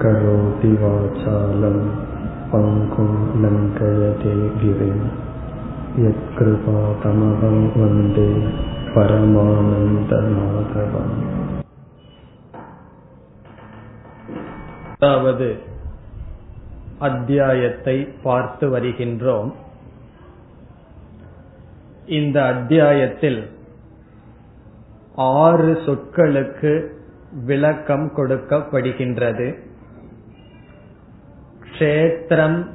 करोति वाचालं पङ्कुं लङ्कयते गिरिं यत्कृपातमहं वन्दे பரமானந்தமாதவம் அதாவது அத்தியாயத்தை பார்த்து வருகின்றோம் இந்த அத்தியாயத்தில் ஆறு சொற்களுக்கு விளக்கம் கொடுக்கப்படுகின்றது. க்ஷேத்திரம்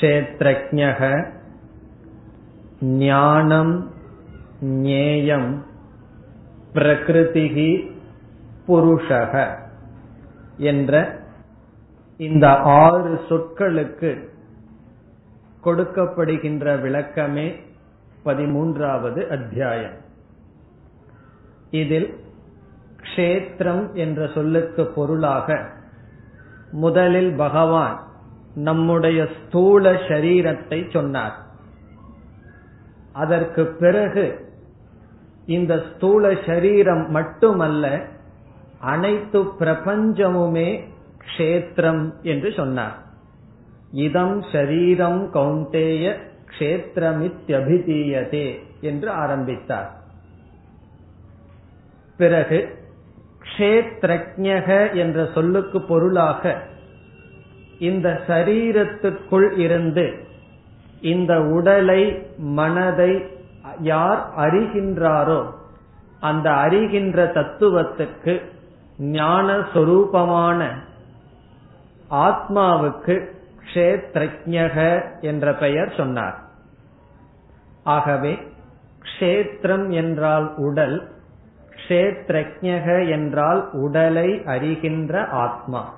க்ஷேத்ரஜக ஞானம் ஞேயம் பிரகிருதிகி புருஷக என்ற இந்த ஆறு சொற்களுக்கு கொடுக்கப்படுகின்ற விளக்கமே பதிமூன்றாவது அத்தியாயம். இதில் க்ஷேத்திரம் என்ற சொல்லுக்கு பொருளாக முதலில் பகவான் நம்முடைய ஸ்தூல சரீரத்தை சொன்னார். அதற்கு பிறகு இந்த ஸ்தூல சரீரம் மட்டுமல்ல அனைத்து பிரபஞ்சமுமே க்ஷேத்திரம் என்று சொன்னார். இதம் ஷரீரம் கௌந்தேய கஷேத்திரமித்யபிதீயதே என்று ஆரம்பித்தார். பிறகு க்ஷேத்ரஜக என்ற சொல்லுக்கு பொருளாக இந்த சரீரத்துக்குள் இருந்து இந்த உடலை மனதை யார் அறிகின்றாரோ அந்த அறிகின்ற தத்துவத்துக்கு ஞான சொரூபமான ஆத்மாவுக்கு க்ஷேத்ரஜக என்ற பெயர் சொன்னார். ஆகவே க்ஷேத்திரம் என்றால் உடல் க்ஷேத்ரஜக என்றால் உடலை அறிகின்ற ஆத்மா.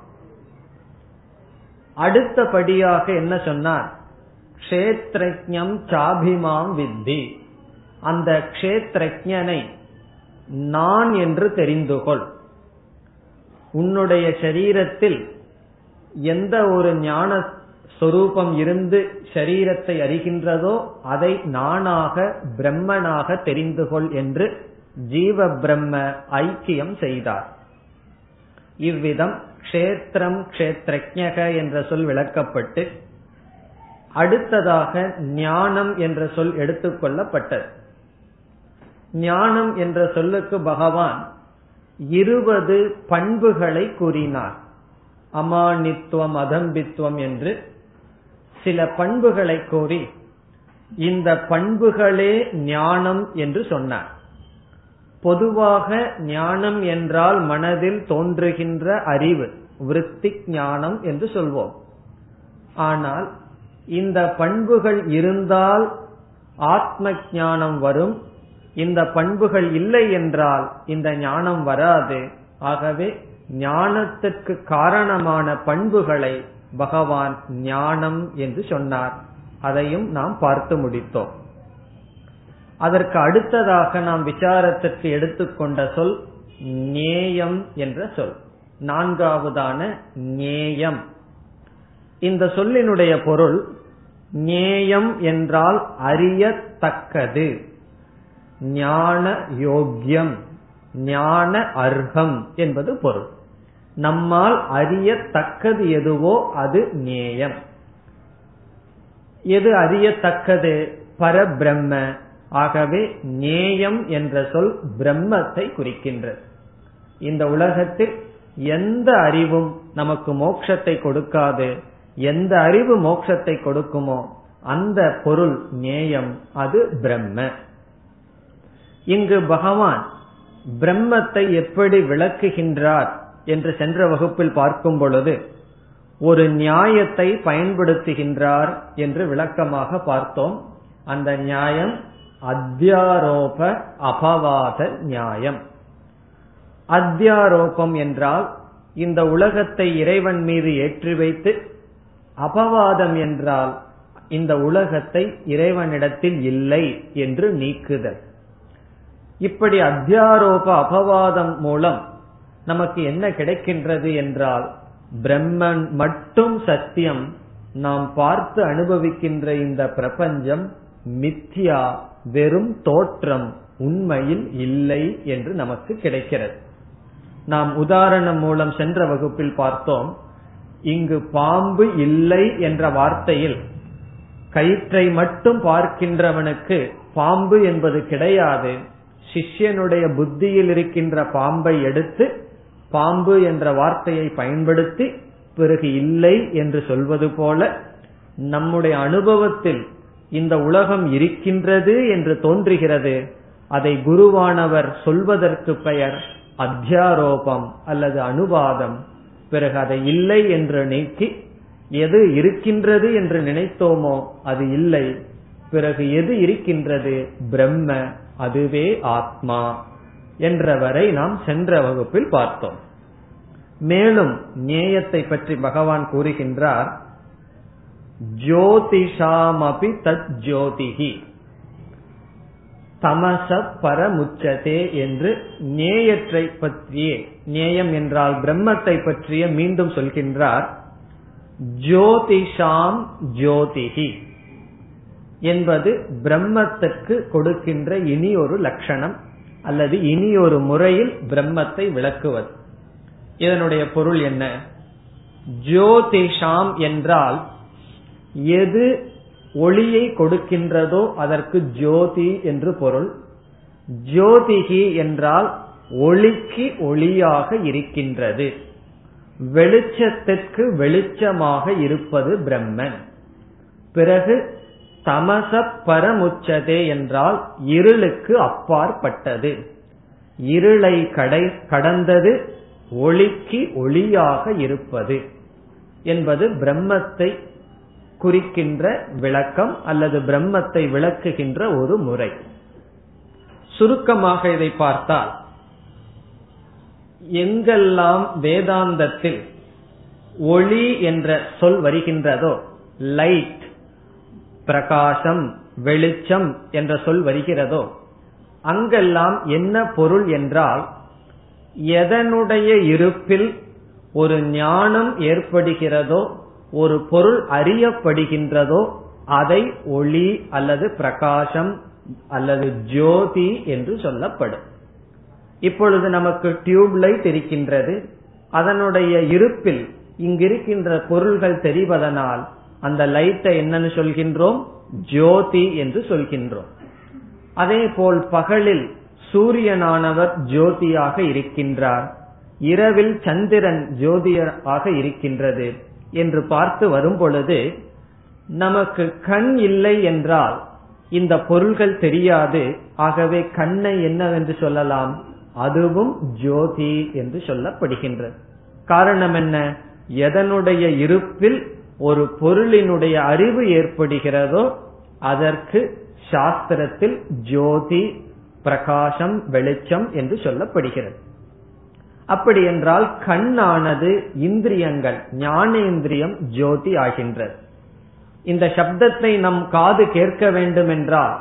அடுத்தபடியாக என்ன சொன்னார்? கஷேத்ரஜம் சாபிமாம் வித்தி. அந்த கஷேத்ரஜனை நான் என்று தெரிந்து கொள் உன்னுடைய சரீரத்தில் எந்த ஒரு ஞான சொரூபம் இருந்து சரீரத்தை அறிகின்றதோ அதை நானாக பிரம்மனாக தெரிந்து கொள் என்று ஜீவ பிரம்ம ஐக்கியம் செய்தார். இவ்விதம் க்ஷேத்திரம் கஷேத்ரஜக என்ற சொல் விளக்கப்பட்டு அடுத்ததாக ஞானம் என்ற சொல் எடுத்துக்கொள்ளப்பட்டது ஞானம் என்ற சொல்லுக்கு பகவான் இருபது பண்புகளை கூறினார். அமானித்துவம் அதம்பித்துவம் என்று சில பண்புகளை கூறி இந்த பண்புகளே ஞானம் என்று சொன்னார். பொதுவாக ஞானம் என்றால் மனதில் தோன்றுகின்ற அறிவு விருத்தி ஞானம் என்று சொல்வோம். ஆனால் இந்த பண்புகள் இருந்தால் ஆத்ம ஞானம் வரும். இந்த பண்புகள் இல்லை என்றால் இந்த ஞானம் வராது. ஆகவே ஞானத்துக்கு காரணமான பண்புகளை பகவான் ஞானம் என்று சொன்னார். அதையும் நாம் பார்த்து முடித்தோம். அதற்கு அடுத்ததாக நாம் விசாரத்திற்கு எடுத்துக்கொண்ட சொல் நேயம் என்ற சொல். நான்காவதான நேயம் இந்த சொல்லினுடைய பொருள் நேயம் என்றால் அறியத்தக்கது. ஞான யோக்கியம் ஞான அர்ஹம் என்பது பொருள். நம்மால் அறியத்தக்கது எதுவோ அது நேயம் எது அறியத்தக்கது? பரபிரம்ம ஆகவே நேயம் என்ற சொல் பிரம்மத்தை குறிக்கின்றது இந்த உலகத்தில் எந்த அறிவும் நமக்கு மோட்சத்தை கொடுக்காது எந்த அறிவு மோட்சத்தை கொடுக்குமோ அந்த பொருள் நேயம் அது பிரம்ம. இங்கு பகவான் பிரம்மத்தை எப்படி விளக்குகின்றார் என்று சென்ற வகுப்பில் பார்க்கும் பொழுது ஒரு நியாயத்தை பயன்படுத்துகின்றார் என்று விளக்கமாக பார்த்தோம். அந்த நியாயம் அத்தியாரோப அபவாத நியாயம். அத்தியாரோபம் என்றால் இந்த உலகத்தை இறைவன் மீது ஏற்றி வைத்து அபவாதம் என்றால் இந்த உலகத்தை இறைவனிடத்தில் இல்லை என்று நீக்குதல். இப்படி அத்தியாரோப அபவாதம் மூலம் நமக்கு என்ன கிடைக்கின்றது என்றால் பிரம்மன் மட்டும் சத்தியம் நாம் பார்த்து அனுபவிக்கின்ற இந்த பிரபஞ்சம் மித்யா வெறும் தோற்றம் உண்மையில் இல்லை என்று நமக்கு கிடைக்கிறது. நாம் உதாரணம் மூலம் சென்ற வகுப்பில் பார்த்தோம் இங்கு பாம்பு இல்லை என்ற வார்த்தையில் கயிற்றை மட்டும் பார்க்கின்றவனுக்கு பாம்பு என்பது கிடையாது. சிஷ்யனுடைய புத்தியில் இருக்கின்ற பாம்பை எடுத்து பாம்பு என்ற வார்த்தையை பயன்படுத்தி பிறகு இல்லை என்று சொல்வது போல நம்முடைய அனுபவத்தில் இந்த உலகம் இருக்கின்றது என்று தோன்றுகிறது. அதை குருவானவர் சொல்வதற்கு பெயர் அத்தியாரோபம் அல்லது அனுவாதம் பிறகு அதை இல்லை என்று நீக்கி எது இருக்கின்றது என்று நினைத்தோமோ அது இல்லை. பிறகு எது இருக்கின்றது? பிரம்ம அதுவே ஆத்மா என்றவரை நாம் சென்ற வகுப்பில் பார்த்தோம். மேலும் நேயத்தை பற்றி பகவான் கூறுகின்றார் ஜோதிஷாமபி தத் ஜோதிகி தமச பரமுச்சதே என்று நேயற்றை பற்றிய நேயம் என்றால் பிரம்மத்தை பற்றிய மீண்டும் சொல்கின்றார். ஜோதிஷாம் ஜோதிகி என்பது பிரம்மத்திற்கு கொடுக்கின்ற இனி ஒரு லட்சணம் அல்லது இனி ஒரு முறையில் பிரம்மத்தை விளக்குவது. இதனுடைய பொருள் என்ன? ஜோதிஷாம் என்றால் எது ஒளியை கொடுக்கின்றதோ அதற்கு ஜோதி என்று பொருள். ஜோதிகி என்றால் ஒளிக்கு ஒளியாக இருக்கின்றது. வெளிச்சத்திற்கு வெளிச்சமாக இருப்பது பிரம்மன். பிறகு தமச பரமுச்சதே என்றால் இருளுக்கு அப்பாற்பட்டது. இருளை கடை கடந்தது ஒளிக்கு ஒளியாக இருப்பது என்பது பிரம்மத்தை குறிக்கின்ற விளக்கம் அல்லது பிரம்மத்தை விளக்குகின்ற ஒரு முறை. சுருக்கமாக இதை பார்த்தால் எங்கெல்லாம் வேதாந்தத்தில் ஒளி என்ற சொல் வருகின்றதோ லைட் பிரகாசம் வெளிச்சம் என்ற சொல் வருகிறதோ அங்கெல்லாம் என்ன பொருள் என்றால் எதனுடைய இருப்பில் ஒரு ஞானம் ஏற்படுகிறதோ ஒரு பொருள் அறியப்படுகின்றதோ அதை ஒளி அல்லது பிரகாசம் அல்லது ஜோதி என்று சொல்லப்படும். இப்பொழுது நமக்கு டியூப் லைட் இருக்கின்றது. அதனுடைய இருப்பில் இங்கிருக்கின்ற பொருள்கள் தெரிவதனால் அந்த லைட்டை என்னன்னு சொல்கின்றோம்? ஜோதி என்று சொல்கின்றோம். அதே போல் பகலில் சூரியனானவர் ஜோதியாக இருக்கின்றார். இரவில் சந்திரன் ஜோதியாக இருக்கின்றது. என்று பார்த்து வரும் பொழுது நமக்கு கண் இல்லை என்றால் இந்த பொருள்கள் தெரியாது. ஆகவே கண்ணை என்னவென்று சொல்லலாம்? அதுவும் ஜோதி என்று சொல்லப்படுகின்றது. காரணம் என்ன? எதனுடைய இருப்பில் ஒரு பொருளினுடைய அறிவு ஏற்படுகிறதோ அதற்கு சாஸ்திரத்தில் ஜோதி பிரகாசம் வெளிச்சம் என்று சொல்லப்படுகிறது. அப்படி என்றால் கண்ணானது இந்திரியங்கள் ஞானேந்திரியம் ஜோதி ஆகின்றது. இந்த சப்தத்தை நம் காது கேட்க வேண்டும் என்றால்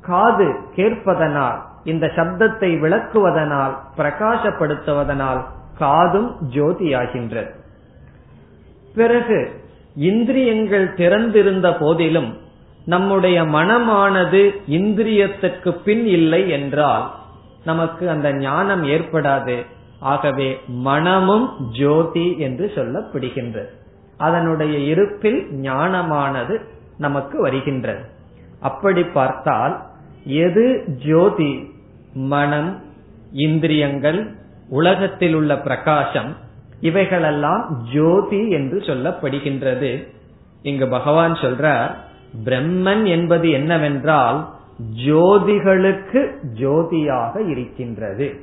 காது கேட்பதனால் இந்த சப்தத்தை விளக்குவதனால் பிரகாசப்படுத்துவதனால் காதும் ஜோதியாகின்றது பிறகு இந்திரியங்கள் திறந்திருந்த போதிலும் நம்முடைய மனமானது இந்திரியத்துக்கு பின் இல்லை என்றால் நமக்கு அந்த ஞானம் ஏற்படாது. ஆகவே மனமும் ஜோதி என்று சொல்லப்படுகின்றது. அதனுடைய இருப்பில் ஞானமானது நமக்கு வருகின்றது. அப்படி பார்த்தால் எது ஜோதி மனம் இந்திரியங்கள் உலகத்தில் உள்ள பிரகாசம் இவைகளெல்லாம் ஜோதி என்று சொல்லப்படுகின்றது. இங்கு பகவான் சொல்றார் பிரம்மன் என்பது என்னவென்றால் ஜோதிகளுக்கு ஜோதியாக இருக்கின்றது.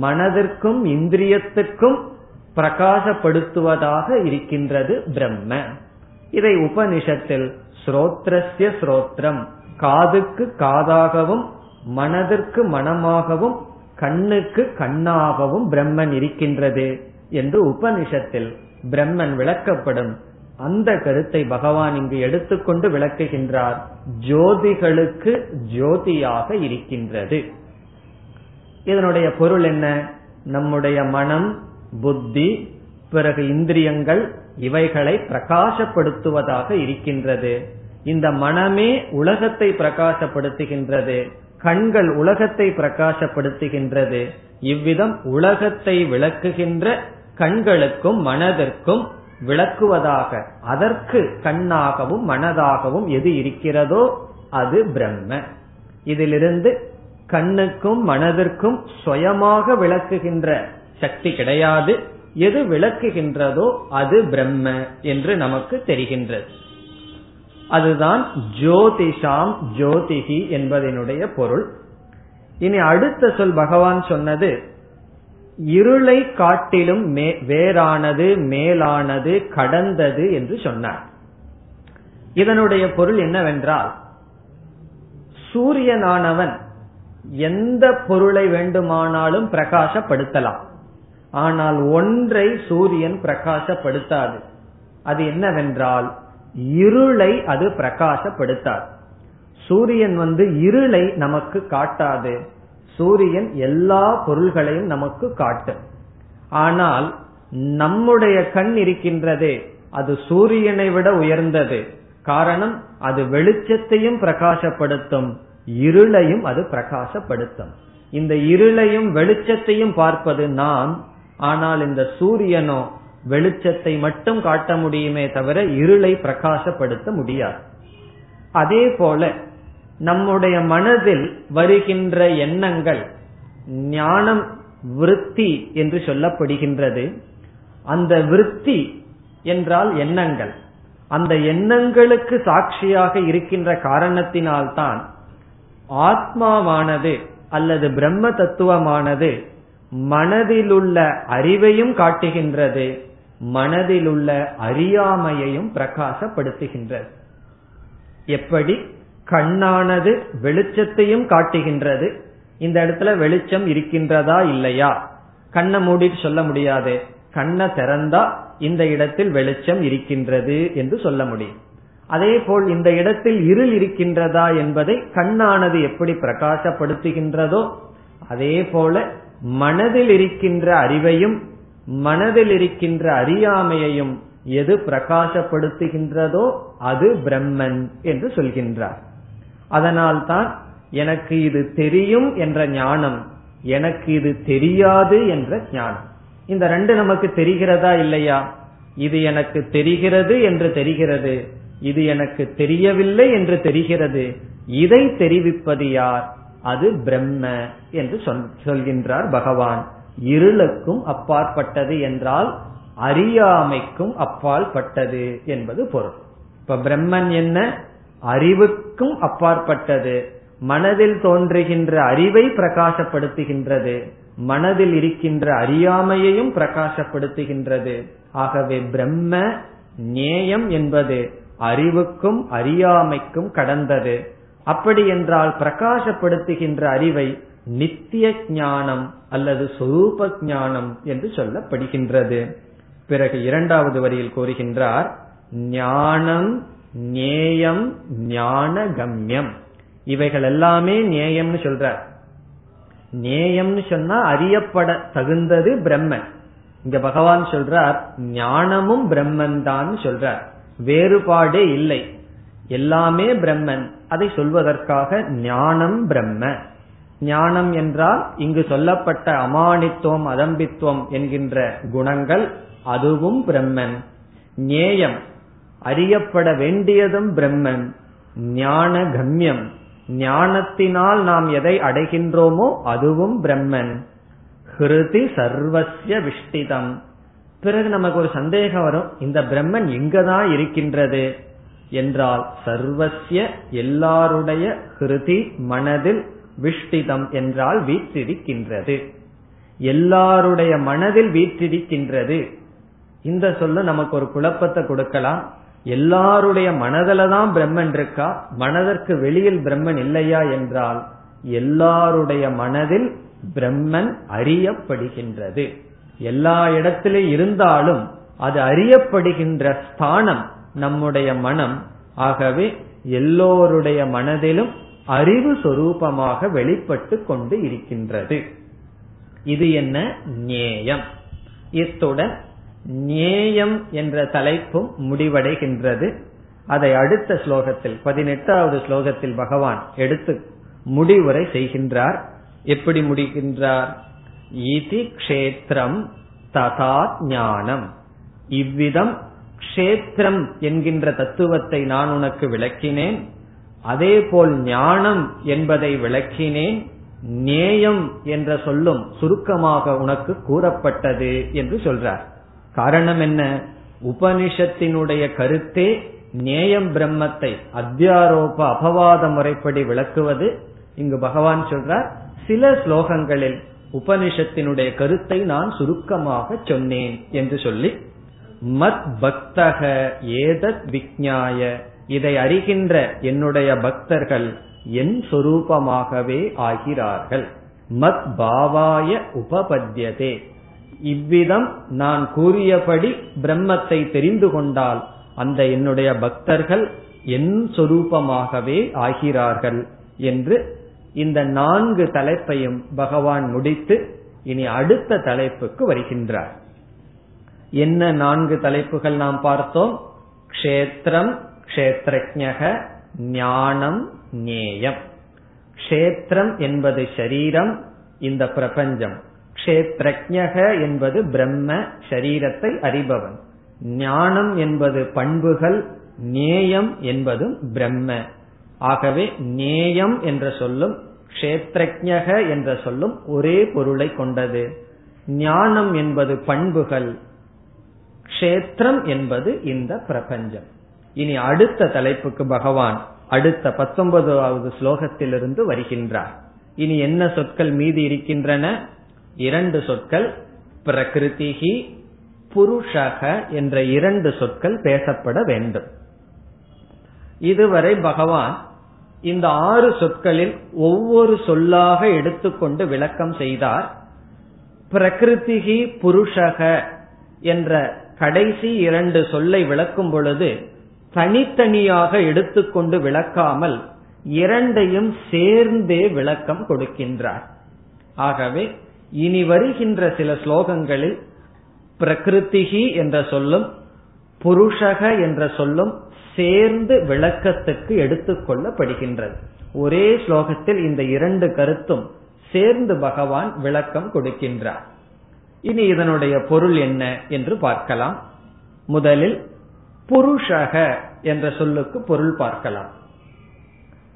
மனதிற்கும் இந்திரியத்துக்கும் பிரகாசப்படுத்துவதாக இருக்கின்றது பிரம்ம. இதை உபனிஷத்தில் ஸ்ரோத்ரஸ்ய ஸ்ரோத்ரம் காதுக்கு காதாகவும் மனதிற்கு மனமாகவும் கண்ணுக்கு கண்ணாகவும் பிரம்மன் இருக்கின்றது என்று உபனிஷத்தில் பிரம்மன் விளக்கப்படும். அந்த கருத்தை பகவான் இங்கு எடுத்துக்கொண்டு விளக்குகின்றார். ஜோதிகளுக்கு ஜோதியாக இருக்கின்றது. இதனுடைய பொருள் என்ன? நம்முடைய மனம் புத்தி பிறகு இந்திரியங்கள் இவைகளை பிரகாசப்படுத்துவதாக இருக்கின்றது. இந்த மனமே உலகத்தை பிரகாசப்படுத்துகின்றது. கண்கள் உலகத்தை பிரகாசப்படுத்துகின்றது. இவ்விதம் உலகத்தை விளக்குகின்ற கண்களுக்கும் மனதிற்கும் விளக்குவதாக அதற்கு கண்ணாகவும் மனதாகவும் எது இருக்கிறதோ அது பிரம்ம. இதிலிருந்து கண்ணுக்கும் மனதிற்கும் சுயமாக விளக்குகின்ற சக்தி கிடையாது. எது விளக்குகின்றதோ அது பிரம்ம என்று நமக்கு தெரிகின்றது. அதுதான் ஜோதிஷாம் ஜோதிகி என்பதனுடைய பொருள். இனி அடுத்த சொல் பகவான் சொன்னது இருளை காட்டிலும் வேறானது மேலானது கடந்தது என்று சொன்னார். இதனுடைய பொருள் என்னவென்றால் சூரியனானவன் எந்த பொருளை வேண்டுமானாலும் பிரகாசப்படுத்தலாம். ஆனால் ஒன்றை சூரியன் பிரகாசப்படுத்தாது. அது என்னவென்றால் இருளை அது பிரகாசப்படுத்தாது. சூரியன் வந்து இருளை நமக்கு காட்டாது. சூரியன் எல்லா பொருள்களையும் நமக்கு காட்டும். ஆனால் நம்முடைய கண் இருக்கின்றதே அது சூரியனை விட உயர்ந்தது. காரணம் அது வெளிச்சத்தையும் பிரகாசப்படுத்தும். இருளையும் அது பிரகாசப்படுத்தும். இந்த இருளையும் வெளிச்சத்தையும் பார்ப்பது நாம் ஆனால் இந்த சூரியனோ வெளிச்சத்தை மட்டும் காட்ட முடியுமே தவிர இருளை பிரகாசப்படுத்த முடியாது. அதே போல நம்முடைய மனதில் வருகின்ற எண்ணங்கள் ஞானம் விருத்தி என்று சொல்லப்படுகின்றது. அந்த விருத்தி என்றால் எண்ணங்கள். அந்த எண்ணங்களுக்கு சாட்சியாக இருக்கின்ற காரணத்தினால்தான் ஆத்மாவானது அல்லது பிரம்ம தத்துவமானது மனதிலுள்ள அறிவையும் காட்டுகின்றது மனதிலுள்ள அறியாமையையும் பிரகாசப்படுத்துகின்றது. எப்படி? கண்ணானது வெளிச்சத்தையும் காட்டுகின்றது. இந்த இடத்துல வெளிச்சம் இருக்கின்றதா இல்லையா? கண்ணை மூடிட்டு சொல்ல முடியாது. கண்ணை திறந்தா இந்த இடத்தில் வெளிச்சம் இருக்கின்றது என்று சொல்ல முடியும். அதே போல் இந்த இடத்தில் இருள் இருக்கின்றதா என்பதை கண்ணானது எப்படி பிரகாசப்படுத்துகின்றதோ அதே போல மனதில் இருக்கின்ற அறிவையும் மனதில் இருக்கின்ற அறியாமையையும் எது பிரகாசப்படுத்துகின்றதோ அது பிரம்மன் என்று சொல்கின்றார். அதனால்தான் எனக்கு இது தெரியும் என்ற ஞானம் எனக்கு இது தெரியாது என்ற ஞானம். இந்த ரெண்டு நமக்கு தெரிகிறதா இல்லையா? இது எனக்கு தெரிகிறது என்று தெரிகிறது. இது எனக்கு தெரியவில்லை என்று தெரிகிறது. இதை தெரிவிப்பது யார்? அது பிரம்ம என்று சொல்கின்றார் பகவான். இருளுக்கும் அப்பாற்பட்டது என்றால் அறியாமைக்கும் அப்பால் பட்டது என்பது பொருள். இப்ப பிரம்மன் என்ன? அறிவுக்கும் அப்பாற்பட்டது. மனதில் தோன்றுகின்ற அறிவை பிரகாசப்படுத்துகின்றது. மனதில் இருக்கின்ற அறியாமையையும் பிரகாசப்படுத்துகின்றது. ஆகவே பிரம்ம நேயம் என்பது அறிவுக்கும் அறியாமைக்கும் கடந்தது. அப்படி என்றால் பிரகாசப்படுத்துகின்ற அறிவை நித்திய ஞானம் அல்லது சொரூப ஞானம் என்று சொல்லப்படுகின்றது. பிறகு இரண்டாவது வரியில் கூறுகின்றார் ஞானம் நேயம் ஞான கம்யம் இவைகள் எல்லாமே நேயம்னு சொல்றார். நேயம்னு சொன்னா அறியப்பட தகுந்தது பிரம்மன். இங்க பகவான் சொல்றார் ஞானமும் பிரம்மன் தான் சொல்றார். வேறுபாடே இல்லை. எல்லாமே பிரம்மன். அதை சொல்வதற்காக ஞானம் பிரம்ம. ஞானம் என்றால் இங்கு சொல்லப்பட்ட அமானித்துவம் அதம்பித்துவம் என்கின்ற குணங்கள் அதுவும் பிரம்மன். நேயம் அறியப்பட வேண்டியதும் பிரம்மன். ஞான கம்யம் ஞானத்தினால் நாம் எதை அடைகின்றோமோ அதுவும் பிரம்மன். ஹிருதி சர்வசிய விஷ்டிதம். பிறகு நமக்கு ஒரு சந்தேகம் வரும் இந்த பிரம்மன் எங்கதான் இருக்கின்றது? என்றால் சர்வசிய எல்லாருடைய ஹிருதி மனதில் விஷ்டிதம் என்றால் வீற்றிருக்கின்றது. எல்லாருடைய மனதில் வீற்றிருக்கின்றது. இந்த சொல்ல நமக்கு ஒரு குழப்பத்தை கொடுக்கலாம். எல்லாருடைய மனதில தான் பிரம்மன் இருக்கா? மனதிற்கு வெளியில் பிரம்மன் இல்லையா என்றால் எல்லாருடைய மனதில் பிரம்மன் அறியப்படுகின்றது. எல்லா இடத்திலும் இருந்தாலும் அது அறியப்படுகின்ற ஸ்தானம் நம்முடைய மனம். ஆகவே எல்லோருடைய மனதிலும் அறிவு சொரூபமாக வெளிப்பட்டு கொண்டு இருக்கின்றது. இது என்ன? நேயம் இத்துடன் நேயம் என்ற தலைப்பும் முடிவடைகின்றது. அதை அடுத்த ஸ்லோகத்தில் பதினெட்டாவது ஸ்லோகத்தில் பகவான் எடுத்து முடிவுரை செய்கின்றார். எப்படி முடிகின்றார் இதி க்ஷேத்திரம் ததா ஞானம் இவ்விதம் க்ஷேத்திரம் என்கின்ற தத்துவத்தை நான் உனக்கு விளக்கினேன் அதேபோல் ஞானம் என்பதை விளக்கினேன் நேயம் என்ற சொல்லும் சுருக்கமாக உனக்கு கூறப்பட்டது என்று சொல்றார். காரணம் என்ன? உபனிஷத்தினுடைய கருத்தே நேயம் பிரம்மத்தை அத்தியாரோப அபவாத முறைப்படி விளக்குவது. இங்கு பகவான் சொல்றார் சில ஸ்லோகங்களில் உபனிஷத்தினுடைய கருத்தை நான் சுருக்கமாக சொன்னேன் என்று சொல்லி மத் பக்தக ஏதத் விக்ஞாய இதை அறிகின்ற என்னுடைய பக்தர்கள் என் சொரூபமாகவே ஆகிறார்கள். மத் பாவாய உபபத்தியதே இவ்விதம் நான் கூறியபடி பிரம்மத்தை தெரிந்து கொண்டால் அந்த என்னுடைய பக்தர்கள் என் சொரூபமாகவே ஆகிறார்கள் என்று இந்த நான்கு தலைப்பையும் பகவான் முடித்து இனி அடுத்த தலைப்புக்கு வருகின்றார். என்ன நான்கு தலைப்புகள் நாம் பார்த்தோம்? க்ஷேத்திரம் க்ஷேத்ரஜக ஞானம் நேயம் க்ஷேத்திரம் என்பது ஷரீரம் இந்த பிரபஞ்சம். க்ஷேத்ரஜக என்பது பிரம்ம ஷரீரத்தை அறிபவன். ஞானம் என்பது பண்புகள் நேயம் என்பதும் பிரம்ம. ஆகவே நேயம் என்ற சொல்லும் க்ஷேத்ரஜக என்ற சொல்லும் ஒரே பொருளை கொண்டது. ஞானம் என்பது பண்புகள் க்ஷேத்திரம் என்பது இந்த பிரபஞ்சம். இனி அடுத்த தலைப்புக்கு பகவான் அடுத்த பத்தொன்பதாவது ஸ்லோகத்திலிருந்து வருகின்றார். இனி என்ன சொற்கள் மீதி இருக்கின்றன? இரண்டு சொற்கள் பிரகிருதிகி புருஷக என்ற இரண்டு சொற்கள் பேசப்பட வேண்டும். இதுவரை பகவான் இந்த ஆறு சொற்களில் ஒவ்வொரு சொல்லாக எடுத்துக்கொண்டு விளக்கம் செய்தார். பிரகிருதிகி புருஷக என்ற கடைசி இரண்டு சொல்லை விளக்கும் பொழுது தனித்தனியாக எடுத்துக்கொண்டு விளக்காமல் இரண்டையும் சேர்ந்தே விளக்கம் கொடுக்கின்றார். ஆகவே இனி வருகின்ற சில ஸ்லோகங்களில் பிரகிருதிகி என்ற சொல்லும் புருஷக என்ற சொல்லும் சேர்ந்து விளக்கத்துக்கு எடுத்துக்கொள்ளப்படுகின்றது ஒரே ஸ்லோகத்தில் இந்த இரண்டு கருத்தும் சேர்ந்து பகவான் விளக்கம் கொடுக்கின்றார். இனி இதனுடைய பொருள் என்ன என்று பார்க்கலாம். முதலில் புருஷக என்ற சொல்லுக்கு பொருள் பார்க்கலாம்.